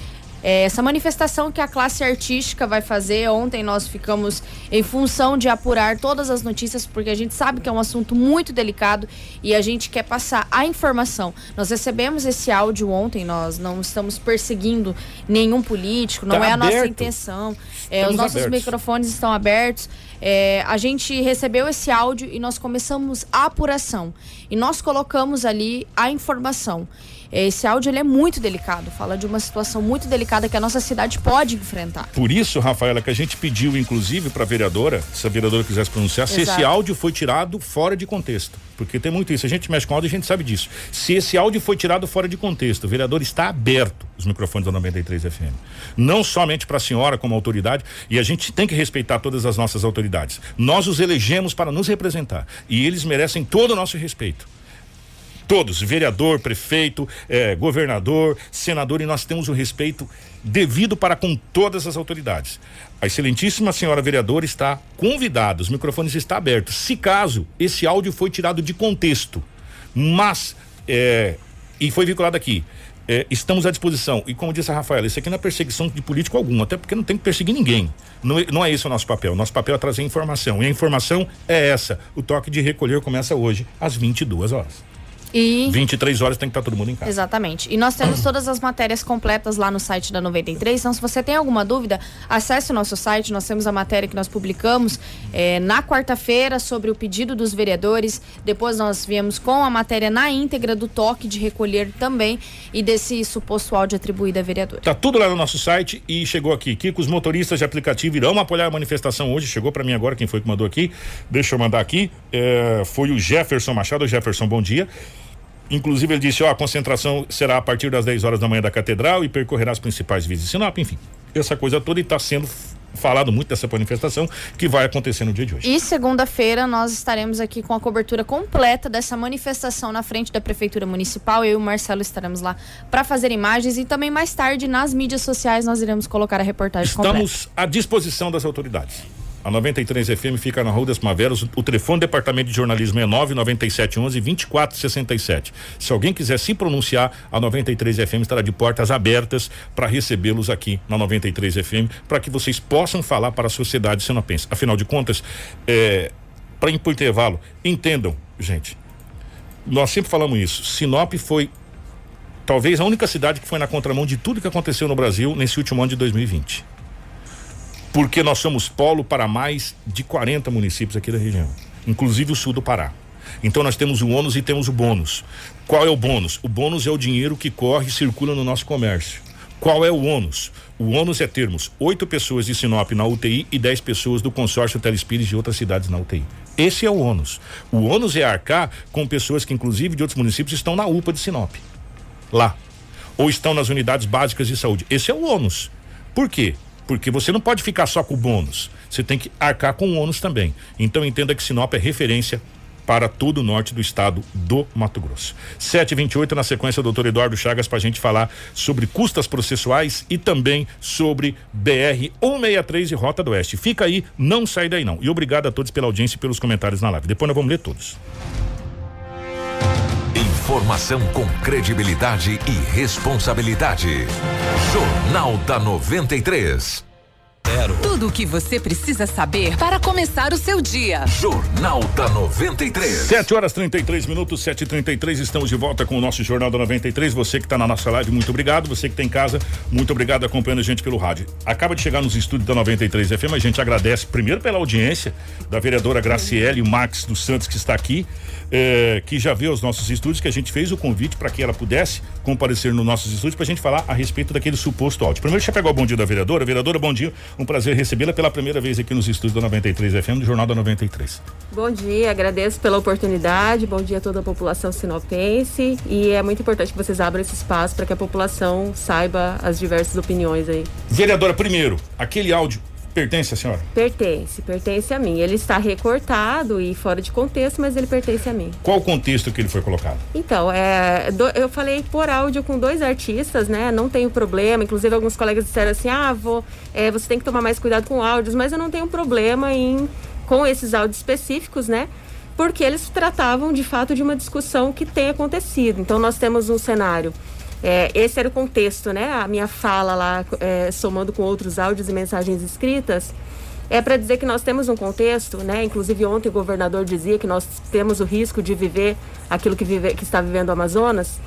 é, essa manifestação que a classe artística vai fazer, ontem nós ficamos em função de apurar todas as notícias, porque a gente sabe que é um assunto muito delicado e a gente quer passar a informação. Nós recebemos esse áudio ontem, nós não estamos perseguindo nenhum político, não tá é a aberto. nossa intenção. É, os nossos abertos. microfones estão abertos. É, a gente recebeu esse áudio e nós começamos a apuração. E nós colocamos ali a informação. Esse áudio ele é muito delicado, fala de uma situação muito delicada que a nossa cidade pode enfrentar. Por isso, Rafaela, que a gente pediu, inclusive, para a vereadora, se a vereadora quisesse pronunciar, Exato. se esse áudio foi tirado fora de contexto. Porque tem muito isso. A gente mexe com áudio, a gente sabe disso. Se esse áudio foi tirado fora de contexto, o vereador está aberto, os microfones da 93 FM. Não somente para a senhora como autoridade, e a gente tem que respeitar todas as nossas autoridades. Nós os elegemos para nos representar. E eles merecem todo o nosso respeito. Todos, vereador, prefeito, eh, governador, senador, e nós temos o respeito devido para com todas as autoridades. A excelentíssima senhora vereadora está convidada, os microfones estão abertos. Se caso esse áudio foi tirado de contexto, mas eh, e foi vinculado aqui, eh, estamos à disposição. E como disse a Rafaela, isso aqui não é perseguição de político algum, até porque não tem que perseguir ninguém. Não, não é esse o nosso papel. Nosso papel é trazer informação. E a informação é essa. O toque de recolher começa hoje, às 22 horas. E 23 horas tem que estar todo mundo em casa. Exatamente. E nós temos [CLEARS THROAT] todas as matérias completas lá no site da 93. Então, se você tem alguma dúvida, acesse o nosso site. Nós temos a matéria que nós publicamos é, na quarta-feira sobre o pedido dos vereadores. Depois nós viemos com a matéria na íntegra do toque de recolher também e desse suposto áudio atribuído a vereador. Tá tudo lá no nosso site e chegou aqui. Kiko, os motoristas de aplicativo irão apoiar a manifestação hoje. Chegou para mim agora quem foi que mandou aqui. Deixa eu mandar aqui. É, foi o Jefferson Machado. Jefferson, bom dia. Inclusive, ele disse: ó, a concentração será a partir das 10 horas da manhã da catedral e percorrerá as principais vias de Sinop, enfim. Essa coisa toda está sendo falado muito dessa manifestação que vai acontecer no dia de hoje. E segunda-feira nós estaremos aqui com a cobertura completa dessa manifestação na frente da Prefeitura Municipal. Eu e o Marcelo estaremos lá para fazer imagens e também mais tarde nas mídias sociais nós iremos colocar a reportagem Estamos completa. Estamos à disposição das autoridades. A 93 FM fica na Rua das Primaveras. O telefone do Departamento de Jornalismo é 99711 2467. Se alguém quiser se pronunciar, a 93 FM estará de portas abertas para recebê-los aqui na 93 FM, para que vocês possam falar para a sociedade senopense. Afinal de contas, é, para ir para o intervalo, entendam, gente. Nós sempre falamos isso. Sinop foi talvez a única cidade que foi na contramão de tudo que aconteceu no Brasil nesse último ano de 2020 porque nós somos polo para mais de 40 municípios aqui da região, inclusive o sul do Pará. Então nós temos o ônus e temos o bônus. Qual é o bônus? O bônus é o dinheiro que corre e circula no nosso comércio. Qual é o ônus? O ônus é termos oito pessoas de Sinop na UTI e dez pessoas do consórcio Telespires de outras cidades na UTI. Esse é o ônus. O ônus é arcar com pessoas que, inclusive, de outros municípios estão na UPA de Sinop. Lá. Ou estão nas unidades básicas de saúde. Esse é o ônus. Por quê? Porque você não pode ficar só com o bônus. Você tem que arcar com o ônus também. Então entenda que Sinop é referência para todo o norte do estado do Mato Grosso. 728 na sequência, doutor Eduardo Chagas, para a gente falar sobre custas processuais e também sobre BR 163 e Rota do Oeste. Fica aí, não sai daí não. E obrigado a todos pela audiência e pelos comentários na live. Depois nós vamos ler todos. Informação com credibilidade e responsabilidade. Jornal da 93. Tudo o que você precisa saber para começar o seu dia. Jornal da 93. 7 horas 33 minutos, 7 e 33 Estamos de volta com o nosso Jornal da 93. Você que está na nossa live, muito obrigado. Você que está em casa, muito obrigado acompanhando a gente pelo rádio. Acaba de chegar nos estúdios da 93 FM. A gente agradece primeiro pela audiência da vereadora Graciele Max dos Santos, que está aqui é, que já veio aos nossos estúdios, que a gente fez o convite para que ela pudesse comparecer nos nossos estúdios para a gente falar a respeito daquele suposto áudio. Primeiro, deixa eu pegar o bom dia da vereadora. Vereadora, bom dia. Um prazer recebê-la pela primeira vez aqui nos estúdios da 93 FM, do Jornal da 93. Bom dia, agradeço pela oportunidade. Bom dia a toda a população sinopense. E é muito importante que vocês abram esse espaço para que a população saiba as diversas opiniões aí. Vereadora, primeiro, aquele áudio pertence à senhora? Pertence, pertence a mim. Ele está recortado e fora de contexto, mas ele pertence a mim. Qual o contexto que ele foi colocado? Então, é, do, eu falei por áudio com dois artistas, né? Não tenho problema. Inclusive, alguns colegas disseram assim: ah, vou, é, você tem que tomar mais cuidado com áudios, mas eu não tenho problema em com esses áudios específicos, né? Porque eles tratavam de fato de uma discussão que tem acontecido. Então, nós temos um cenário é, esse era o contexto, né? A minha fala lá, é, somando com outros áudios e mensagens escritas, é para dizer que nós temos um contexto, né? Inclusive ontem o governador dizia que nós temos o risco de viver aquilo que, vive, que está vivendo o Amazonas,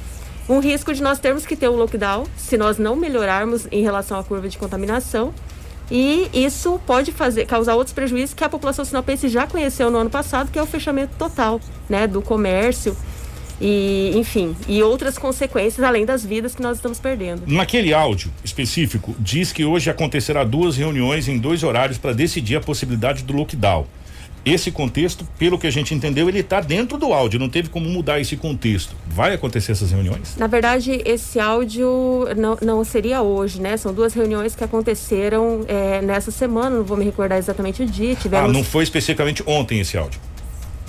um risco de nós termos que ter o um lockdown se nós não melhorarmos em relação à curva de contaminação. E isso pode fazer, causar outros prejuízos que a população sinopense já conheceu no ano passado, que é o fechamento total né, do comércio e enfim, e outras consequências além das vidas que nós estamos perdendo. Naquele áudio específico, diz que hoje acontecerá duas reuniões em dois horários para decidir a possibilidade do lockdown. Esse contexto, pelo que a gente entendeu, ele está dentro do áudio, não teve como mudar esse contexto. Vai acontecer essas reuniões? Na verdade, esse áudio não, não seria hoje, né? São duas reuniões que aconteceram é, nessa semana, não vou me recordar exatamente o dia. Tivemos... Ah, não foi especificamente ontem esse áudio?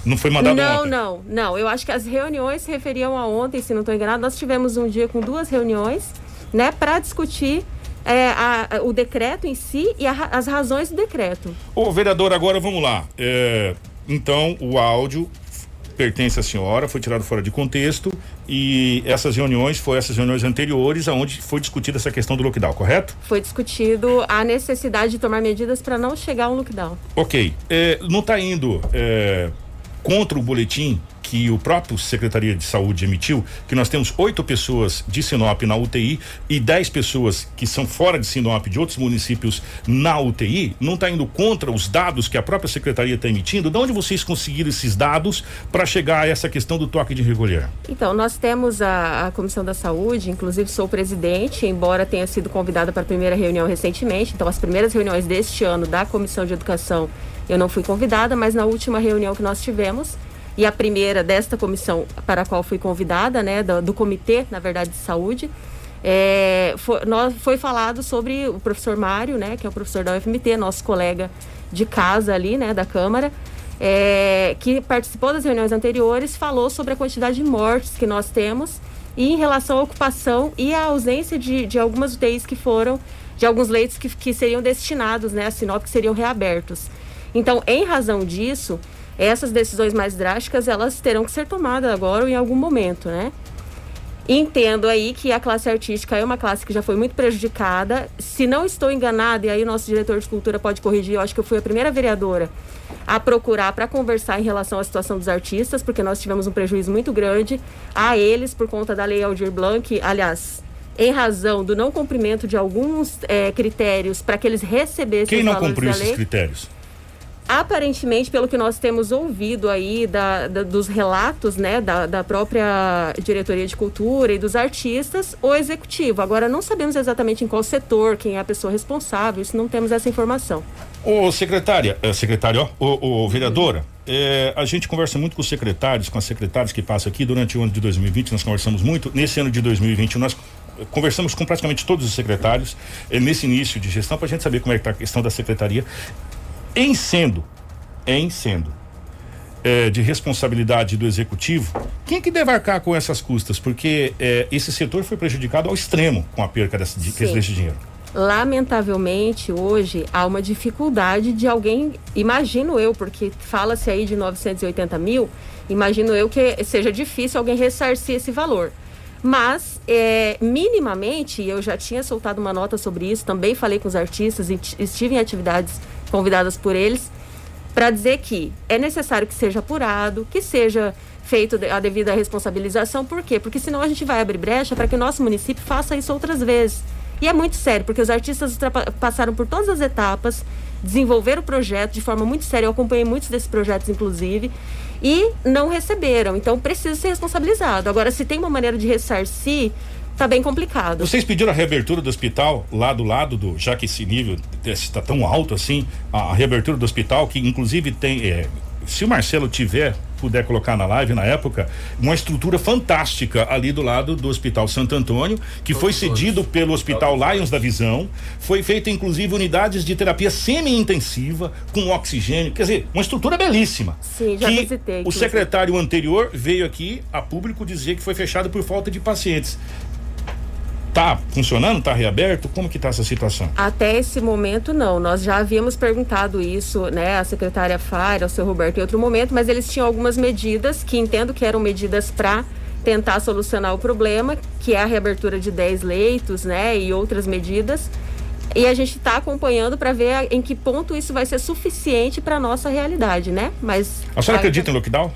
Não foi mandado não, ontem? Não, não, não. Eu acho que as reuniões se referiam a ontem, se não estou enganado. Nós tivemos um dia com duas reuniões, né, para discutir é, a, o decreto em si e a, as razões do decreto. Ô, vereador, agora vamos lá. É, então, o áudio pertence à senhora, foi tirado fora de contexto e essas reuniões foram essas reuniões anteriores aonde foi discutida essa questão do lockdown, correto? Foi discutido a necessidade de tomar medidas para não chegar ao lockdown. Ok, é, não está indo é, contra o boletim que o próprio Secretaria de Saúde emitiu, que nós temos oito pessoas de Sinop na UTI e dez pessoas que são fora de Sinop, de outros municípios, na UTI, não está indo contra os dados que a própria Secretaria está emitindo? De onde vocês conseguiram esses dados para chegar a essa questão do toque de recolher? Então, nós temos a, a Comissão da Saúde, inclusive sou presidente, embora tenha sido convidada para a primeira reunião recentemente, então as primeiras reuniões deste ano da Comissão de Educação eu não fui convidada, mas na última reunião que nós tivemos, e a primeira desta comissão para a qual fui convidada, né, do, do comitê, na verdade, de saúde, é, foi, nós, foi falado sobre o professor Mário, né, que é o professor da UFMT, nosso colega de casa ali, né, da Câmara, é, que participou das reuniões anteriores, falou sobre a quantidade de mortes que nós temos e em relação à ocupação e à ausência de, de algumas UTIs que foram, de alguns leitos que, que seriam destinados, né, a Sinop, que seriam reabertos. Então, em razão disso, essas decisões mais drásticas elas terão que ser tomadas agora ou em algum momento, né? Entendo aí que a classe artística é uma classe que já foi muito prejudicada. Se não estou enganada, e aí o nosso diretor de cultura pode corrigir, eu acho que eu fui a primeira vereadora a procurar para conversar em relação à situação dos artistas, porque nós tivemos um prejuízo muito grande a eles por conta da lei Aldir Blanc, aliás, em razão do não cumprimento de alguns é, critérios para que eles recebessem Quem não cumpriu esses critérios? Aparentemente, pelo que nós temos ouvido aí da, da, dos relatos né, da, da, própria diretoria de cultura e dos artistas, o executivo. Agora, não sabemos exatamente em qual setor, quem é a pessoa responsável, isso não temos essa informação. Ô, secretária, é, secretário, ó, ô, ô, vereadora, é, a gente conversa muito com os secretários, com as secretárias que passam aqui durante o ano de 2020, nós conversamos muito. Nesse ano de 2020, nós conversamos com praticamente todos os secretários é, nesse início de gestão para a gente saber como é que está a questão da secretaria em sendo, em sendo é, de responsabilidade do executivo, quem é que deve arcar com essas custas? Porque é, esse setor foi prejudicado ao extremo com a perca desse, desse dinheiro. Lamentavelmente, hoje há uma dificuldade de alguém, imagino eu, porque fala-se aí de 980 mil, imagino eu que seja difícil alguém ressarcir esse valor. Mas, é, minimamente, eu já tinha soltado uma nota sobre isso, também falei com os artistas, estive em atividades convidadas por eles, para dizer que é necessário que seja apurado, que seja feito a devida responsabilização. Por quê? Porque senão a gente vai abrir brecha para que o nosso município faça isso outras vezes. E é muito sério, porque os artistas passaram por todas as etapas, desenvolveram o projeto de forma muito séria. Eu acompanhei muitos desses projetos, inclusive, e não receberam. Então precisa ser responsabilizado. Agora, se tem uma maneira de ressarcir, tá bem complicado. Vocês pediram a reabertura do hospital lá do lado do, já que esse nível está tão alto assim, a, reabertura do hospital, que inclusive tem, é, se o Marcelo tiver puder colocar na live na época, uma estrutura fantástica ali do lado do Hospital Santo Antônio, que foi cedido pelo Hospital Lions da Visão. Foi feita inclusive unidades de terapia semi-intensiva com oxigênio, quer dizer, uma estrutura belíssima. Sim, já que visitei. O secretário anterior veio aqui a público dizer que foi fechado por falta de pacientes. Tá funcionando? Tá reaberto? Como que tá essa situação? Até esse momento não. Nós já havíamos perguntado isso, né, à secretária Faira, ao seu Roberto em outro momento, mas eles tinham algumas medidas que entendo que eram medidas para tentar solucionar o problema, que é a reabertura de 10 leitos, né, e outras medidas. E a gente está acompanhando para ver em que ponto isso vai ser suficiente para nossa realidade, né? Mas a senhora acredita em lockdown?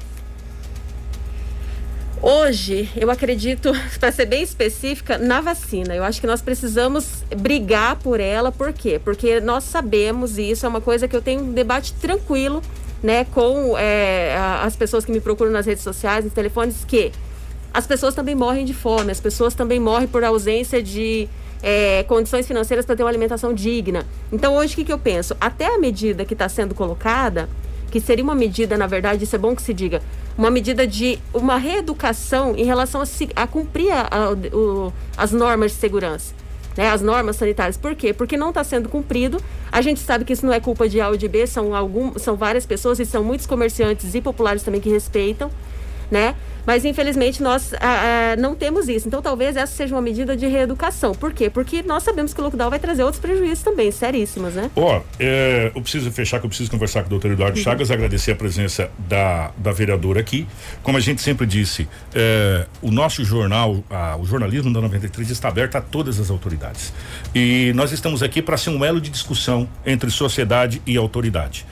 Hoje, eu acredito, [LAUGHS] para ser bem específica, na vacina. Eu acho que nós precisamos brigar por ela, por quê? Porque nós sabemos, e isso é uma coisa que eu tenho um debate tranquilo né, com é, as pessoas que me procuram nas redes sociais, nos telefones, que as pessoas também morrem de fome, as pessoas também morrem por ausência de é, condições financeiras para ter uma alimentação digna. Então, hoje, o que, que eu penso? Até a medida que está sendo colocada, que seria uma medida, na verdade, isso é bom que se diga, uma medida de uma reeducação em relação a, a cumprir a, a, o, as normas de segurança. Né, as normas sanitárias. Por quê? Porque não está sendo cumprido. A gente sabe que isso não é culpa de A ou de B, são, algum, são várias pessoas e são muitos comerciantes e populares também que respeitam, né? Mas infelizmente nós ah, ah, não temos isso. Então talvez essa seja uma medida de reeducação. Por quê? Porque nós sabemos que o lockdown vai trazer outros prejuízos também, seríssimos, né? Ó, oh, é, eu preciso fechar que eu preciso conversar com o doutor Eduardo uhum. Chagas, agradecer a presença da, da vereadora aqui. Como a gente sempre disse, é, o nosso jornal, a, o jornalismo da 93 está aberto a todas as autoridades. E nós estamos aqui para ser um elo de discussão entre sociedade e autoridade.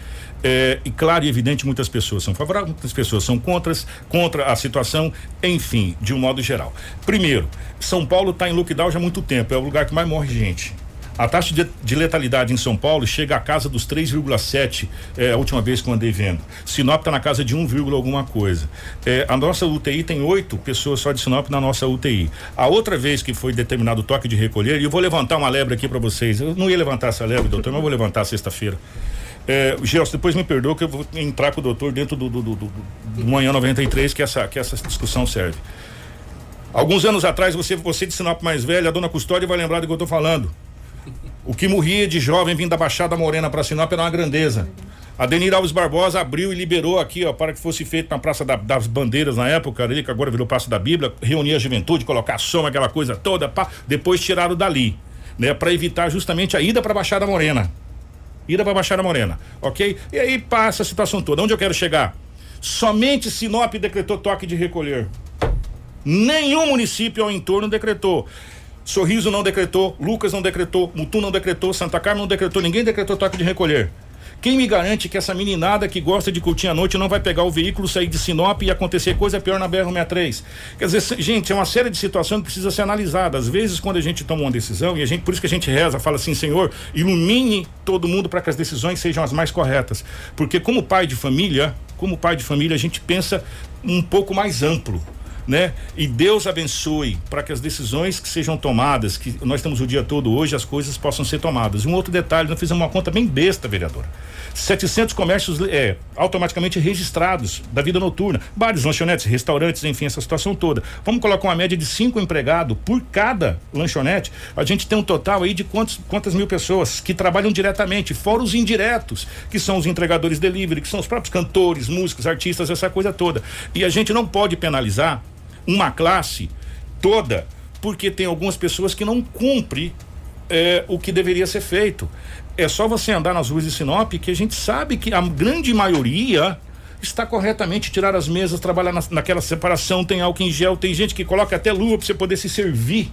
É, e claro e evidente, muitas pessoas são favoráveis, muitas pessoas são contras, contra a situação, enfim, de um modo geral. Primeiro, São Paulo está em lockdown já há muito tempo, é o lugar que mais morre gente. A taxa de, de, letalidade em São Paulo chega à casa dos 3,7 é, a última vez que eu andei vendo. Sinop está na casa de 1, alguma coisa. É, a nossa UTI tem oito pessoas só de Sinop na nossa UTI. A outra vez que foi determinado o toque de recolher, e eu vou levantar uma lebre aqui para vocês. Eu não ia levantar essa lebre, doutor, mas eu vou levantar sexta-feira. É, Gelson, depois me perdoa que eu vou entrar com o doutor dentro do, do, do, do, do Manhã 93, que essa, que essa discussão serve. Alguns anos atrás, você, você de Sinop mais velha, a dona Custódia vai lembrar do que eu estou falando. O que morria de jovem vindo da Baixada Morena para Sinop era uma grandeza. A Denir Alves Barbosa abriu e liberou aqui, ó, para que fosse feito na Praça da, das Bandeiras na época, ali, que agora virou Praça da Bíblia, reunir a juventude, colocar som, aquela coisa toda, pá, depois tiraram dali, né, para evitar justamente a ida para Baixada Morena ida para Baixada Morena, ok? E aí passa a situação toda. Onde eu quero chegar? Somente Sinop decretou toque de recolher. Nenhum município ao entorno decretou. Sorriso não decretou, Lucas não decretou, Mutum não decretou, Santa Carmen não decretou, ninguém decretou toque de recolher. Quem me garante que essa meninada que gosta de curtir a noite não vai pegar o veículo, sair de Sinop e acontecer coisa pior na BR-63? Quer dizer, gente, é uma série de situações que precisa ser analisada. Às vezes, quando a gente toma uma decisão, e a gente, por isso que a gente reza, fala assim, Senhor, ilumine todo mundo para que as decisões sejam as mais corretas. Porque como pai de família, como pai de família, a gente pensa um pouco mais amplo né? E Deus abençoe para que as decisões que sejam tomadas, que nós temos o dia todo hoje, as coisas possam ser tomadas. Um outro detalhe, nós fizemos uma conta bem besta, vereadora. 700 comércios é, automaticamente registrados da vida noturna, bares, lanchonetes, restaurantes, enfim, essa situação toda. Vamos colocar uma média de cinco empregados por cada lanchonete. A gente tem um total aí de quantos, quantas mil pessoas que trabalham diretamente, fora os indiretos, que são os entregadores delivery, que são os próprios cantores, músicos, artistas, essa coisa toda. E a gente não pode penalizar uma classe toda, porque tem algumas pessoas que não cumprem é, o que deveria ser feito. É só você andar nas ruas de Sinop que a gente sabe que a grande maioria está corretamente tirar as mesas, trabalhar na, naquela separação, tem álcool em gel, tem gente que coloca até luva para você poder se servir,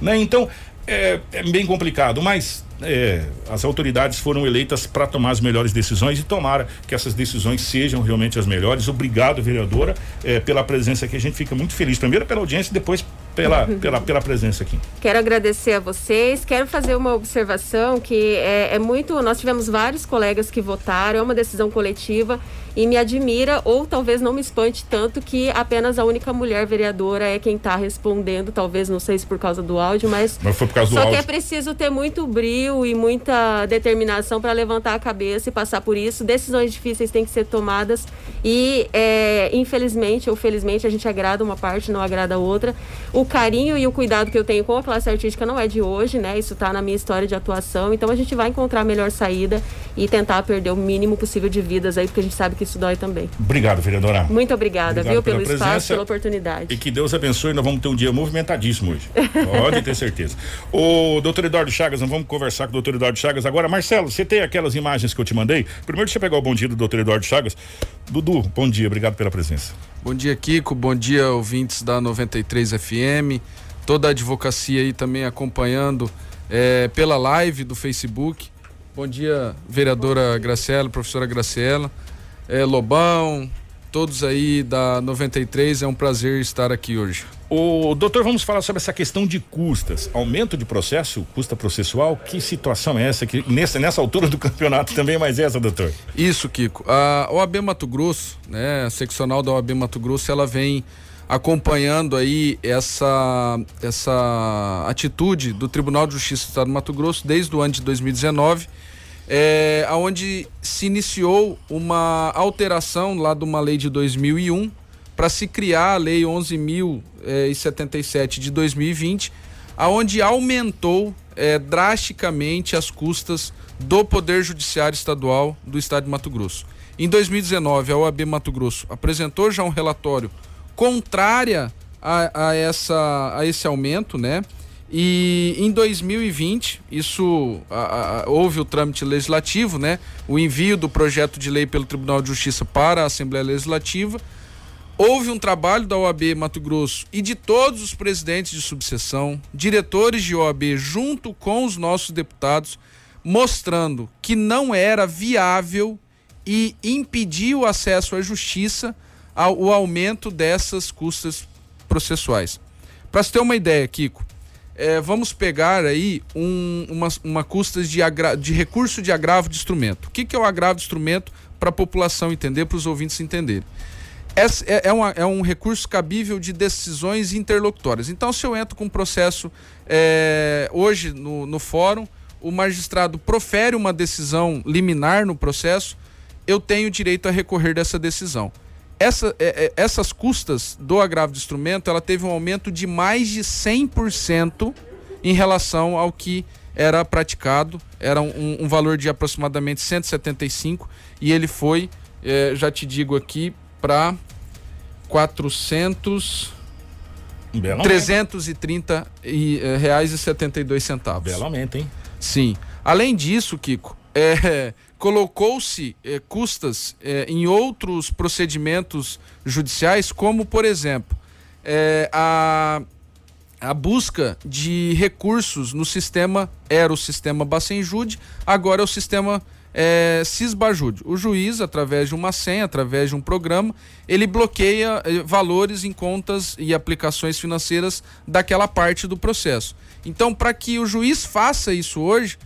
né? Então é, é bem complicado, mas é, as autoridades foram eleitas para tomar as melhores decisões e tomara que essas decisões sejam realmente as melhores. Obrigado, vereadora, é, pela presença aqui. A gente fica muito feliz, primeiro pela audiência e depois pela, [LAUGHS] pela, pela presença aqui. Quero agradecer a vocês. Quero fazer uma observação que é, é muito. Nós tivemos vários colegas que votaram, é uma decisão coletiva e me admira, ou talvez não me espante tanto, que apenas a única mulher vereadora é quem está respondendo, talvez, não sei se por causa do áudio, mas. Mas foi por causa do só áudio. Só que é preciso ter muito brilho e muita determinação para levantar a cabeça e passar por isso. Decisões difíceis têm que ser tomadas e, é, infelizmente ou felizmente, a gente agrada uma parte, não agrada a outra. O carinho e o cuidado que eu tenho com a classe artística não é de hoje, né? Isso está na minha história de atuação. Então a gente vai encontrar a melhor saída e tentar perder o mínimo possível de vidas aí, porque a gente sabe que isso dói também. Obrigado, vereadora. Muito obrigada, Obrigado viu, pelo espaço, pela oportunidade. E que Deus abençoe, nós vamos ter um dia movimentadíssimo hoje. [LAUGHS] Pode ter certeza. O doutor Eduardo Chagas, nós vamos conversar com o doutor Eduardo Chagas agora. Marcelo, você tem aquelas imagens que eu te mandei? Primeiro deixa eu pegar o bom dia do doutor Eduardo Chagas. Dudu, bom dia, obrigado pela presença. Bom dia, Kiko, bom dia, ouvintes da 93 FM, toda a advocacia aí também acompanhando é, pela live do Facebook. Bom dia, vereadora Graciela, professora Graciela é, Lobão, todos aí da 93. É um prazer estar aqui hoje. O doutor, vamos falar sobre essa questão de custas. Aumento de processo, custa processual. Que situação é essa? Que nessa, nessa altura do [LAUGHS] campeonato também é mais essa, doutor? Isso, Kiko. A OAB Mato Grosso, né, a seccional da OAB Mato Grosso, ela vem acompanhando aí essa, essa atitude do Tribunal de Justiça do Estado do Mato Grosso desde o ano de 2019, é, onde se iniciou uma alteração lá de uma lei de 2001 para se criar a lei 11.077 é, de 2020, aonde aumentou é, drasticamente as custas do Poder Judiciário Estadual do Estado de Mato Grosso. Em 2019, a OAB Mato Grosso apresentou já um relatório contrária a, a, essa, a esse aumento, né? E em 2020, isso a, a, houve o trâmite legislativo, né? O envio do projeto de lei pelo Tribunal de Justiça para a Assembleia Legislativa. Houve um trabalho da OAB Mato Grosso e de todos os presidentes de subseção, diretores de OAB, junto com os nossos deputados, mostrando que não era viável e impedir o acesso à justiça ao, o aumento dessas custas processuais. Para você ter uma ideia, Kiko, é, vamos pegar aí um, uma, uma custas de, agra, de recurso de agravo de instrumento. O que, que é o agravo de instrumento para a população entender, para os ouvintes entenderem? É, é, uma, é, um recurso cabível de decisões interlocutórias. Então, se eu entro com um processo é, hoje no, no fórum, o magistrado profere uma decisão liminar no processo, eu tenho direito a recorrer dessa decisão. Essa, é, é, essas custas do agravo de instrumento, ela teve um aumento de mais de 100% em relação ao que era praticado. Era um, um valor de aproximadamente 175 e ele foi, é, já te digo aqui, para 400 Belo 330 e, é, reais e 72 centavos. Belo aumento, hein? Sim. Além disso, Kiko, é, colocou-se é, custas é, em outros procedimentos judiciais, como, por exemplo, é, a, a busca de recursos no sistema, era o sistema Bacenjude, agora é o sistema é, Cisbajude. O juiz, através de uma senha, através de um programa, ele bloqueia é, valores em contas e aplicações financeiras daquela parte do processo. Então, para que o juiz faça isso hoje,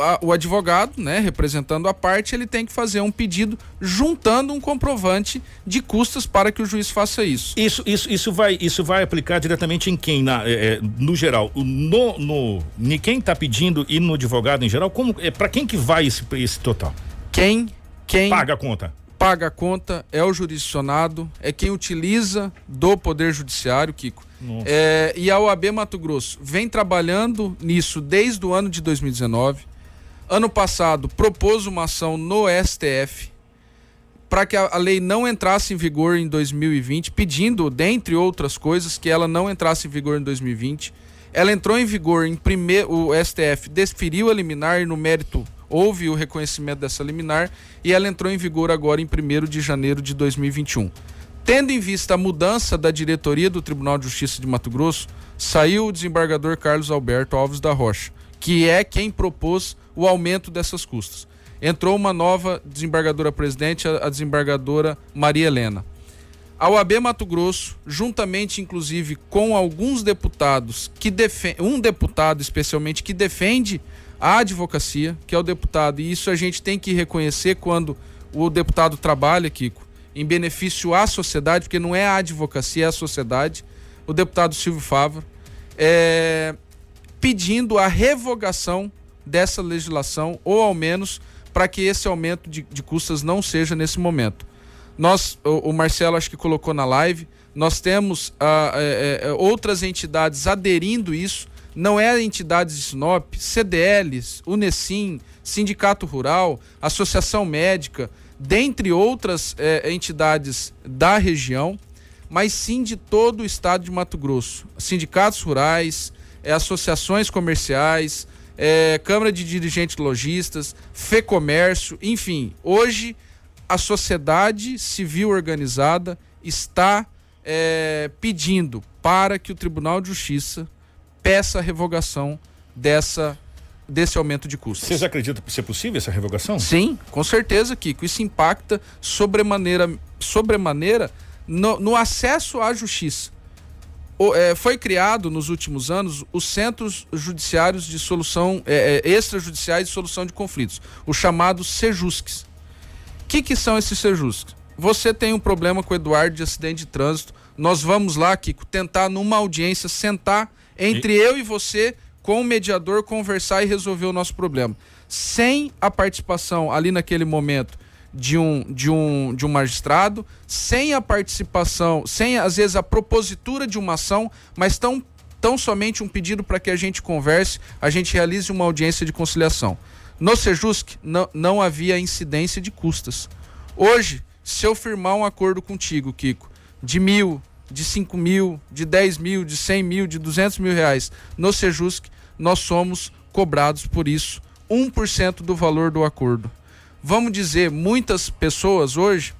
a, o advogado, né, representando a parte, ele tem que fazer um pedido juntando um comprovante de custas para que o juiz faça isso. Isso, isso, isso vai, isso vai aplicar diretamente em quem, na, é, é no geral, no, no, em quem está pedindo e no advogado em geral, como, é para quem que vai esse, esse total? Quem, quem paga a conta? Paga a conta é o jurisdicionado, é quem utiliza do poder judiciário, Kiko. É, e a OAB Mato Grosso vem trabalhando nisso desde o ano de 2019 ano passado propôs uma ação no STF para que a, lei não entrasse em vigor em 2020, pedindo, dentre outras coisas, que ela não entrasse em vigor em 2020. Ela entrou em vigor em primeiro, o STF desferiu a liminar e no mérito houve o reconhecimento dessa liminar e ela entrou em vigor agora em 1 de janeiro de 2021. Tendo em vista a mudança da diretoria do Tribunal de Justiça de Mato Grosso, saiu o desembargador Carlos Alberto Alves da Rocha, que é quem propôs o aumento dessas custas. Entrou uma nova desembargadora presidente, a desembargadora Maria Helena. A OAB Mato Grosso, juntamente inclusive com alguns deputados que defendem, um deputado especialmente que defende a advocacia, que é o deputado, e isso a gente tem que reconhecer quando o deputado trabalha, Kiko, em benefício à sociedade, porque não é a advocacia, é a sociedade, o deputado Silvio Favaro, é, pedindo a revogação dessa legislação, ou ao menos para que esse aumento de, de, custas não seja nesse momento. Nós, o, o, Marcelo acho que colocou na live, nós temos ah, é, é, outras entidades aderindo isso, não é entidades de Sinop, CDLs, Unesim, Sindicato Rural, Associação Médica, dentre outras é, entidades da região, mas sim de todo o estado de Mato Grosso. Sindicatos rurais, é, associações comerciais, é, Câmara de Dirigentes Logistas, FEComércio, enfim, hoje a sociedade civil organizada está é, pedindo para que o Tribunal de Justiça peça a revogação dessa desse aumento de custos. Vocês acreditam ser possível essa revogação? Sim, com certeza, Kiko. Isso impacta sobremaneira, sobremaneira no, no acesso à justiça o, é, foi criado nos últimos anos os centros judiciários de solução é, é, extrajudiciais de solução de conflitos, os chamados SEJUSCs. O que, que são esses SEJUSCs? você tem um problema com o Eduardo de acidente de trânsito. Nós vamos lá, Kiko, tentar numa audiência sentar entre e... eu e você com o mediador conversar e resolver o nosso problema. Sem a participação ali naquele momento de um, de um, de um magistrado, sem a participação, sem às vezes a propositura de uma ação, mas tão, tão somente um pedido para que a gente converse, a gente realize uma audiência de conciliação. No Sejusc não, não havia incidência de custas. Hoje, se eu firmar um acordo contigo, Kiko, de mil, de cinco mil, de dez mil, de cem mil, de duzentos mil reais no Sejusc, nós somos cobrados por isso 1% do valor do acordo vamos dizer, muitas pessoas hoje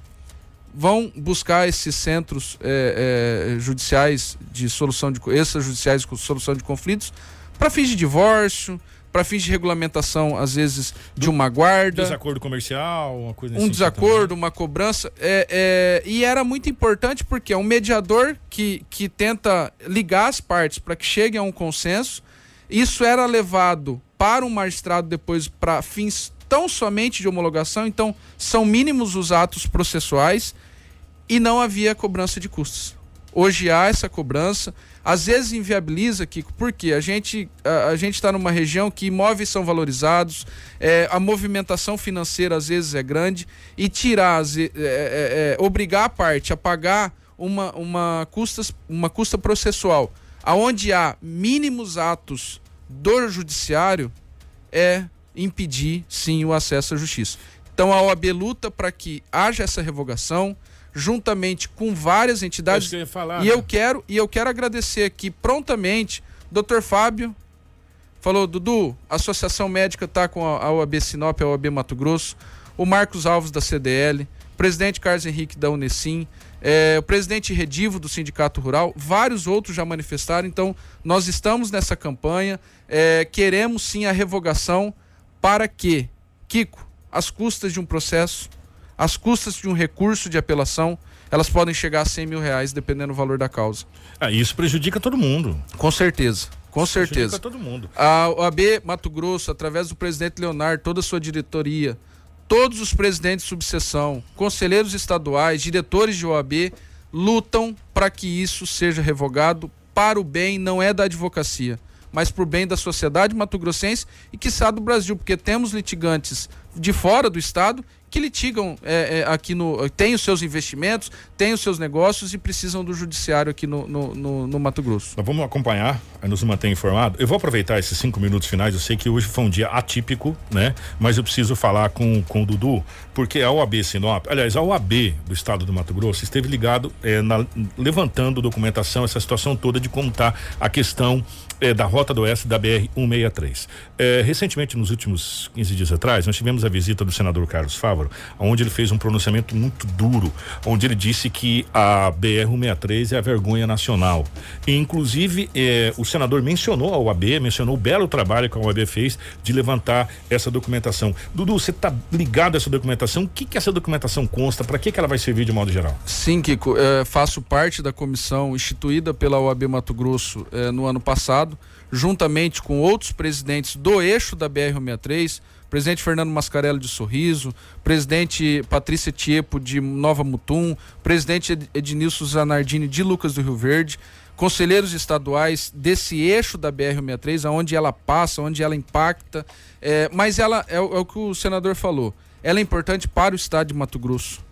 vão buscar esses centros é, é, judiciais de solução de extrajudiciais de solução de conflitos para fins de divórcio, para fins de regulamentação, às vezes, de uma guarda. Desacordo comercial, uma coisa Um desacordo, uma cobrança. É, é, e era muito importante porque é um mediador que, que tenta ligar as partes para que cheguem a um consenso. Isso era levado para um magistrado depois para fins tão somente de homologação, então são mínimos os atos processuais e não havia cobrança de custos. Hoje há essa cobrança, às vezes inviabiliza, Kiko, porque a gente a, a gente está numa região que imóveis são valorizados, é, a movimentação financeira às vezes é grande e tirar, é, é, é, obrigar a parte a pagar uma, uma, custas, uma custa processual, aonde há mínimos atos do judiciário, é impedir, sim, o acesso à justiça. Então a OAB luta para que haja essa revogação, juntamente com várias entidades. Eu falar, e né? eu quero e eu quero agradecer aqui prontamente, Dr. Fábio falou, Dudu, a Associação Médica está com a OAB Sinop, a OAB Mato Grosso, o Marcos Alves da CDL, o presidente Carlos Henrique da Unesim, é, o presidente Redivo do Sindicato Rural, vários outros já manifestaram. Então, nós estamos nessa campanha, é, queremos sim a revogação para que, Kiko, as custas de um processo, as custas de um recurso de apelação, elas podem chegar a 100 mil reais, dependendo do valor da causa. Ah, isso prejudica todo mundo. Com certeza. Com isso certeza. Prejudica todo mundo. A OAB Mato Grosso, através do presidente Leonardo, toda a sua diretoria, todos os presidentes de subseção, conselheiros estaduais, diretores de OAB, lutam para que isso seja revogado para o bem, não é da advocacia mas por bem da sociedade mato-grossense e, quiçá, do Brasil, porque temos litigantes de fora do estado que litigam é, é, aqui no. têm os seus investimentos, têm os seus negócios e precisam do judiciário aqui no, no, no, no Mato Grosso. Vamos acompanhar, nos manter informado. Eu vou aproveitar esses cinco minutos finais. Eu sei que hoje foi um dia atípico, né? Mas eu preciso falar com, com o Dudu, porque a OAB Sinop, aliás, a OAB do estado do Mato Grosso esteve ligado é, na, levantando documentação, essa situação toda de como está a questão é, da Rota do Oeste da BR-163. É, recentemente, nos últimos 15 dias atrás, nós tivemos a visita do senador Carlos Fávaro, onde ele fez um pronunciamento muito duro, onde ele disse que a BR-163 é a vergonha nacional. E, inclusive, é, o senador mencionou a OAB, mencionou o belo trabalho que a OAB fez de levantar essa documentação. Dudu, você está ligado a essa documentação? O que, que essa documentação consta? Para que, que ela vai servir de modo geral? Sim, Kiko. É, faço parte da comissão instituída pela OAB Mato Grosso é, no ano passado juntamente com outros presidentes do eixo da BR-163, presidente Fernando Mascarello de Sorriso, presidente Patrícia Tiepo de Nova Mutum, presidente Ednilson Zanardini de Lucas do Rio Verde, conselheiros estaduais desse eixo da BR-163, aonde ela passa, onde ela impacta, é, mas ela é, é o que o senador falou, ela é importante para o estado de Mato Grosso.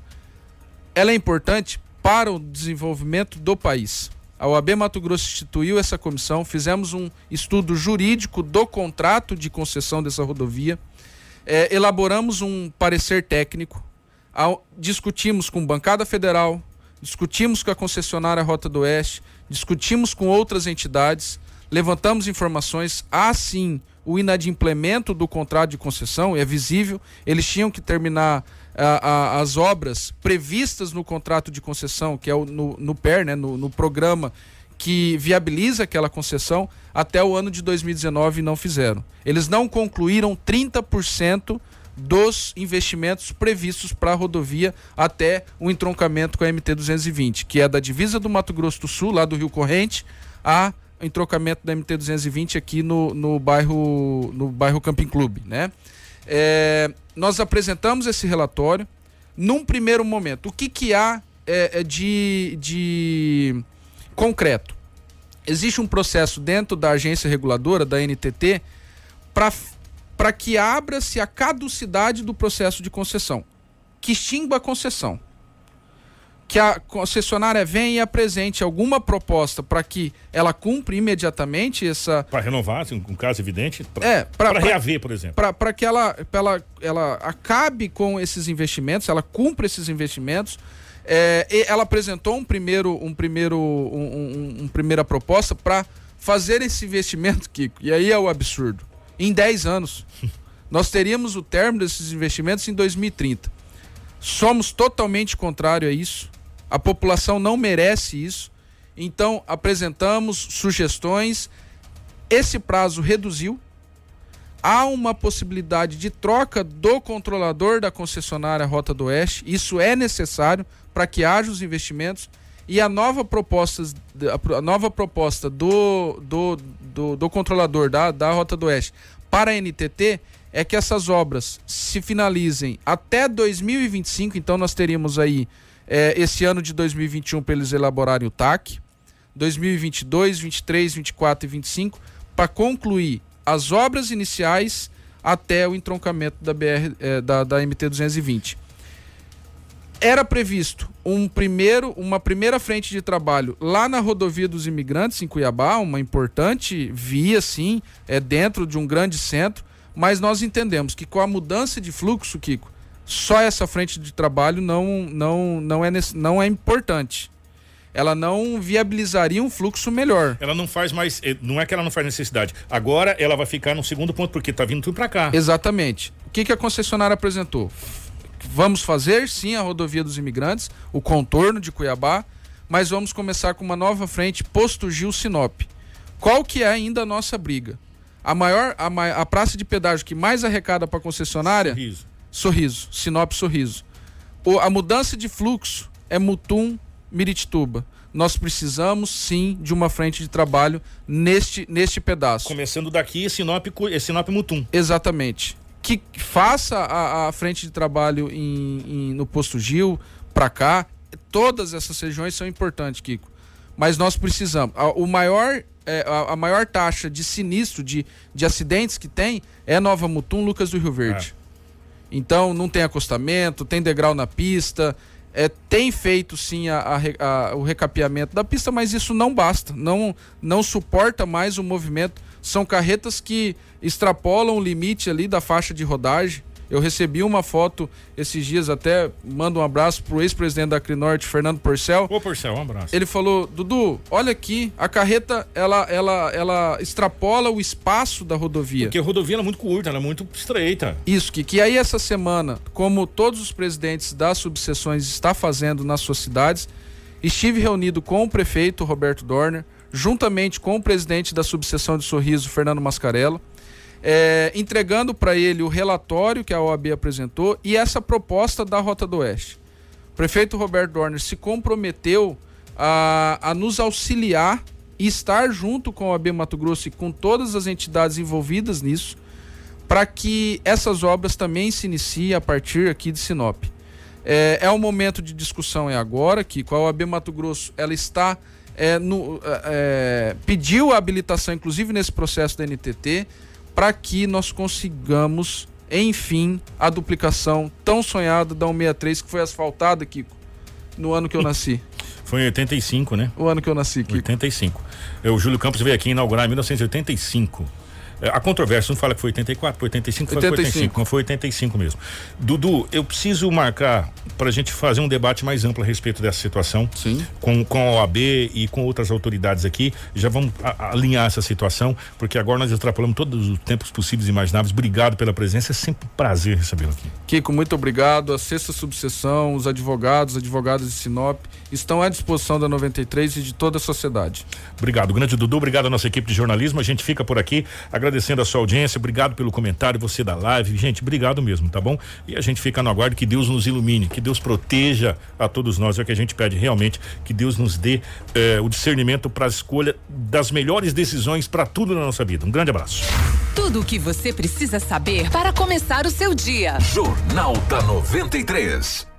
Ela é importante para o desenvolvimento do país. A OAB Mato Grosso instituiu essa comissão, fizemos um estudo jurídico do contrato de concessão dessa rodovia, é, elaboramos um parecer técnico, ao, discutimos com bancada federal, discutimos com a concessionária Rota do Oeste, discutimos com outras entidades, levantamos informações. Há sim o inadimplemento do contrato de concessão, é visível, eles tinham que terminar a, a, as obras previstas no contrato de concessão, que é o, no, no PER, né, no, no programa que viabiliza aquela concessão, até o ano de 2019 não fizeram. Eles não concluíram 30% dos investimentos previstos para a rodovia até o entroncamento com a MT 220, que é da divisa do Mato Grosso do Sul, lá do Rio Corrente, a entroncamento da MT 220 aqui no, no bairro no bairro Camping Clube, né? É, nós apresentamos esse relatório, num primeiro momento, o que, que há é, é de, de concreto? Existe um processo dentro da agência reguladora, da NTT, para que abra-se a caducidade do processo de concessão, que extingua a concessão que a concessionária venha e apresente alguma proposta para que ela cumpra imediatamente essa. Para renovar, assim, um caso evidente. Pra, é, para reaver, por exemplo. Para que ela, ela, ela acabe com esses investimentos, ela cumpra esses investimentos. É, ela apresentou um primeiro, um primeiro, um, um, um primeira proposta para fazer esse investimento, Kiko. E aí é o absurdo. Em 10 anos, [LAUGHS] nós teríamos o término desses investimentos em 2030. Somos totalmente contrário a isso. A população não merece isso. Então, apresentamos sugestões. Esse prazo reduziu. Há uma possibilidade de troca do controlador da concessionária Rota do Oeste. Isso é necessário para que haja os investimentos. E a nova proposta, a nova proposta do, do, do, do controlador da, da Rota do Oeste para a NTT é que essas obras se finalizem até 2025. Então, nós teríamos aí é, esse ano de 2021 para eles elaborarem o TAC, 2022, 23, 24 e 25 para concluir as obras iniciais até o entroncamento da BR é, da, da MT 220. Era previsto um primeiro, uma primeira frente de trabalho lá na rodovia dos imigrantes em Cuiabá, uma importante via, sim, é dentro de um grande centro, mas nós entendemos que com a mudança de fluxo, Kiko, só essa frente de trabalho não, não, não, é, não é importante. Ela não viabilizaria um fluxo melhor. Ela não faz mais. Eh, não é que ela não faz necessidade. Agora ela vai ficar no segundo ponto, porque está vindo tudo para cá. Exatamente. O que, que a concessionária apresentou? Vamos fazer sim a rodovia dos imigrantes, o contorno de Cuiabá, mas vamos começar com uma nova frente, posto Gil Sinop. Qual que é ainda a nossa briga? A maior, a, a praça de pedágio que mais arrecada para a concessionária Sorriso. Sorriso, Sinop Sorriso. O, a mudança de fluxo é Mutum, Miritituba. Nós precisamos sim de uma frente de trabalho neste, neste pedaço. Começando daqui, Sinop, Sinop Mutum. Exatamente. Que faça a, a frente de trabalho em, em, no posto Gil, para cá. Todas essas regiões são importantes, Kiko. Mas nós precisamos. A, o maior, é, a, a, maior taxa de sinistro, de, de acidentes que tem, é Nova Mutum, Lucas do Rio Verde. É. Então não tem acostamento, tem degrau na pista, é, tem feito sim a, a, a, o recapeamento da pista, mas isso não basta, não, não suporta mais o movimento. São carretas que extrapolam o limite ali da faixa de rodagem. Eu recebi uma foto esses dias, até mando um abraço pro ex-presidente da Crinorte, Fernando Porcel. Ô, Porcel, um abraço. Ele falou: Dudu, olha aqui, a carreta ela, ela, ela extrapola o espaço da rodovia. Porque a rodovia é muito curta, ela é muito estreita. Isso, que, que aí essa semana, como todos os presidentes das subseções está fazendo nas suas cidades, estive reunido com o prefeito Roberto Dorner, juntamente com o presidente da subseção de Sorriso, Fernando Mascarello é, entregando para ele o relatório que a OAB apresentou e essa proposta da Rota do Oeste. O prefeito Roberto Dorner se comprometeu a, a nos auxiliar e estar junto com a OAB Mato Grosso e com todas as entidades envolvidas nisso, para que essas obras também se iniciem a partir aqui de Sinop. É, é o momento de discussão é agora, que com a OAB Mato Grosso ela está é, no, é, é pediu a habilitação, inclusive nesse processo da NTT, para que nós consigamos, enfim, a duplicação tão sonhada da 163 que foi asfaltada, Kiko, no ano que eu nasci. [LAUGHS] Foi em 85, né? O ano que eu nasci, Kiko. 85. O Júlio Campos veio aqui inaugurar em 1985. É, a controvérsia não fala que foi 84, foi 85, 85. foi 85, não foi 85 mesmo. Dudu, eu preciso marcar para a gente fazer um debate mais amplo a respeito dessa situação. Sim. Com, com a OAB e com outras autoridades aqui. Já vamos a, alinhar essa situação, porque agora nós extrapolamos todos os tempos possíveis e imagináveis. Obrigado pela presença, é sempre um prazer recebê-lo aqui. Kiko, muito obrigado. A sexta subseção, os advogados, advogadas de Sinop, estão à disposição da 93 e de toda a sociedade. Obrigado, grande Dudu, obrigado à nossa equipe de jornalismo. A gente fica por aqui agradecendo a sua audiência, obrigado pelo comentário, você da live. Gente, obrigado mesmo, tá bom? E a gente fica no aguardo que Deus nos ilumine, que Deus proteja a todos nós. É o que a gente pede realmente, que Deus nos dê eh, o discernimento para a escolha das melhores decisões para tudo na nossa vida. Um grande abraço. Tudo o que você precisa saber para começar o seu dia. Jornal da 93.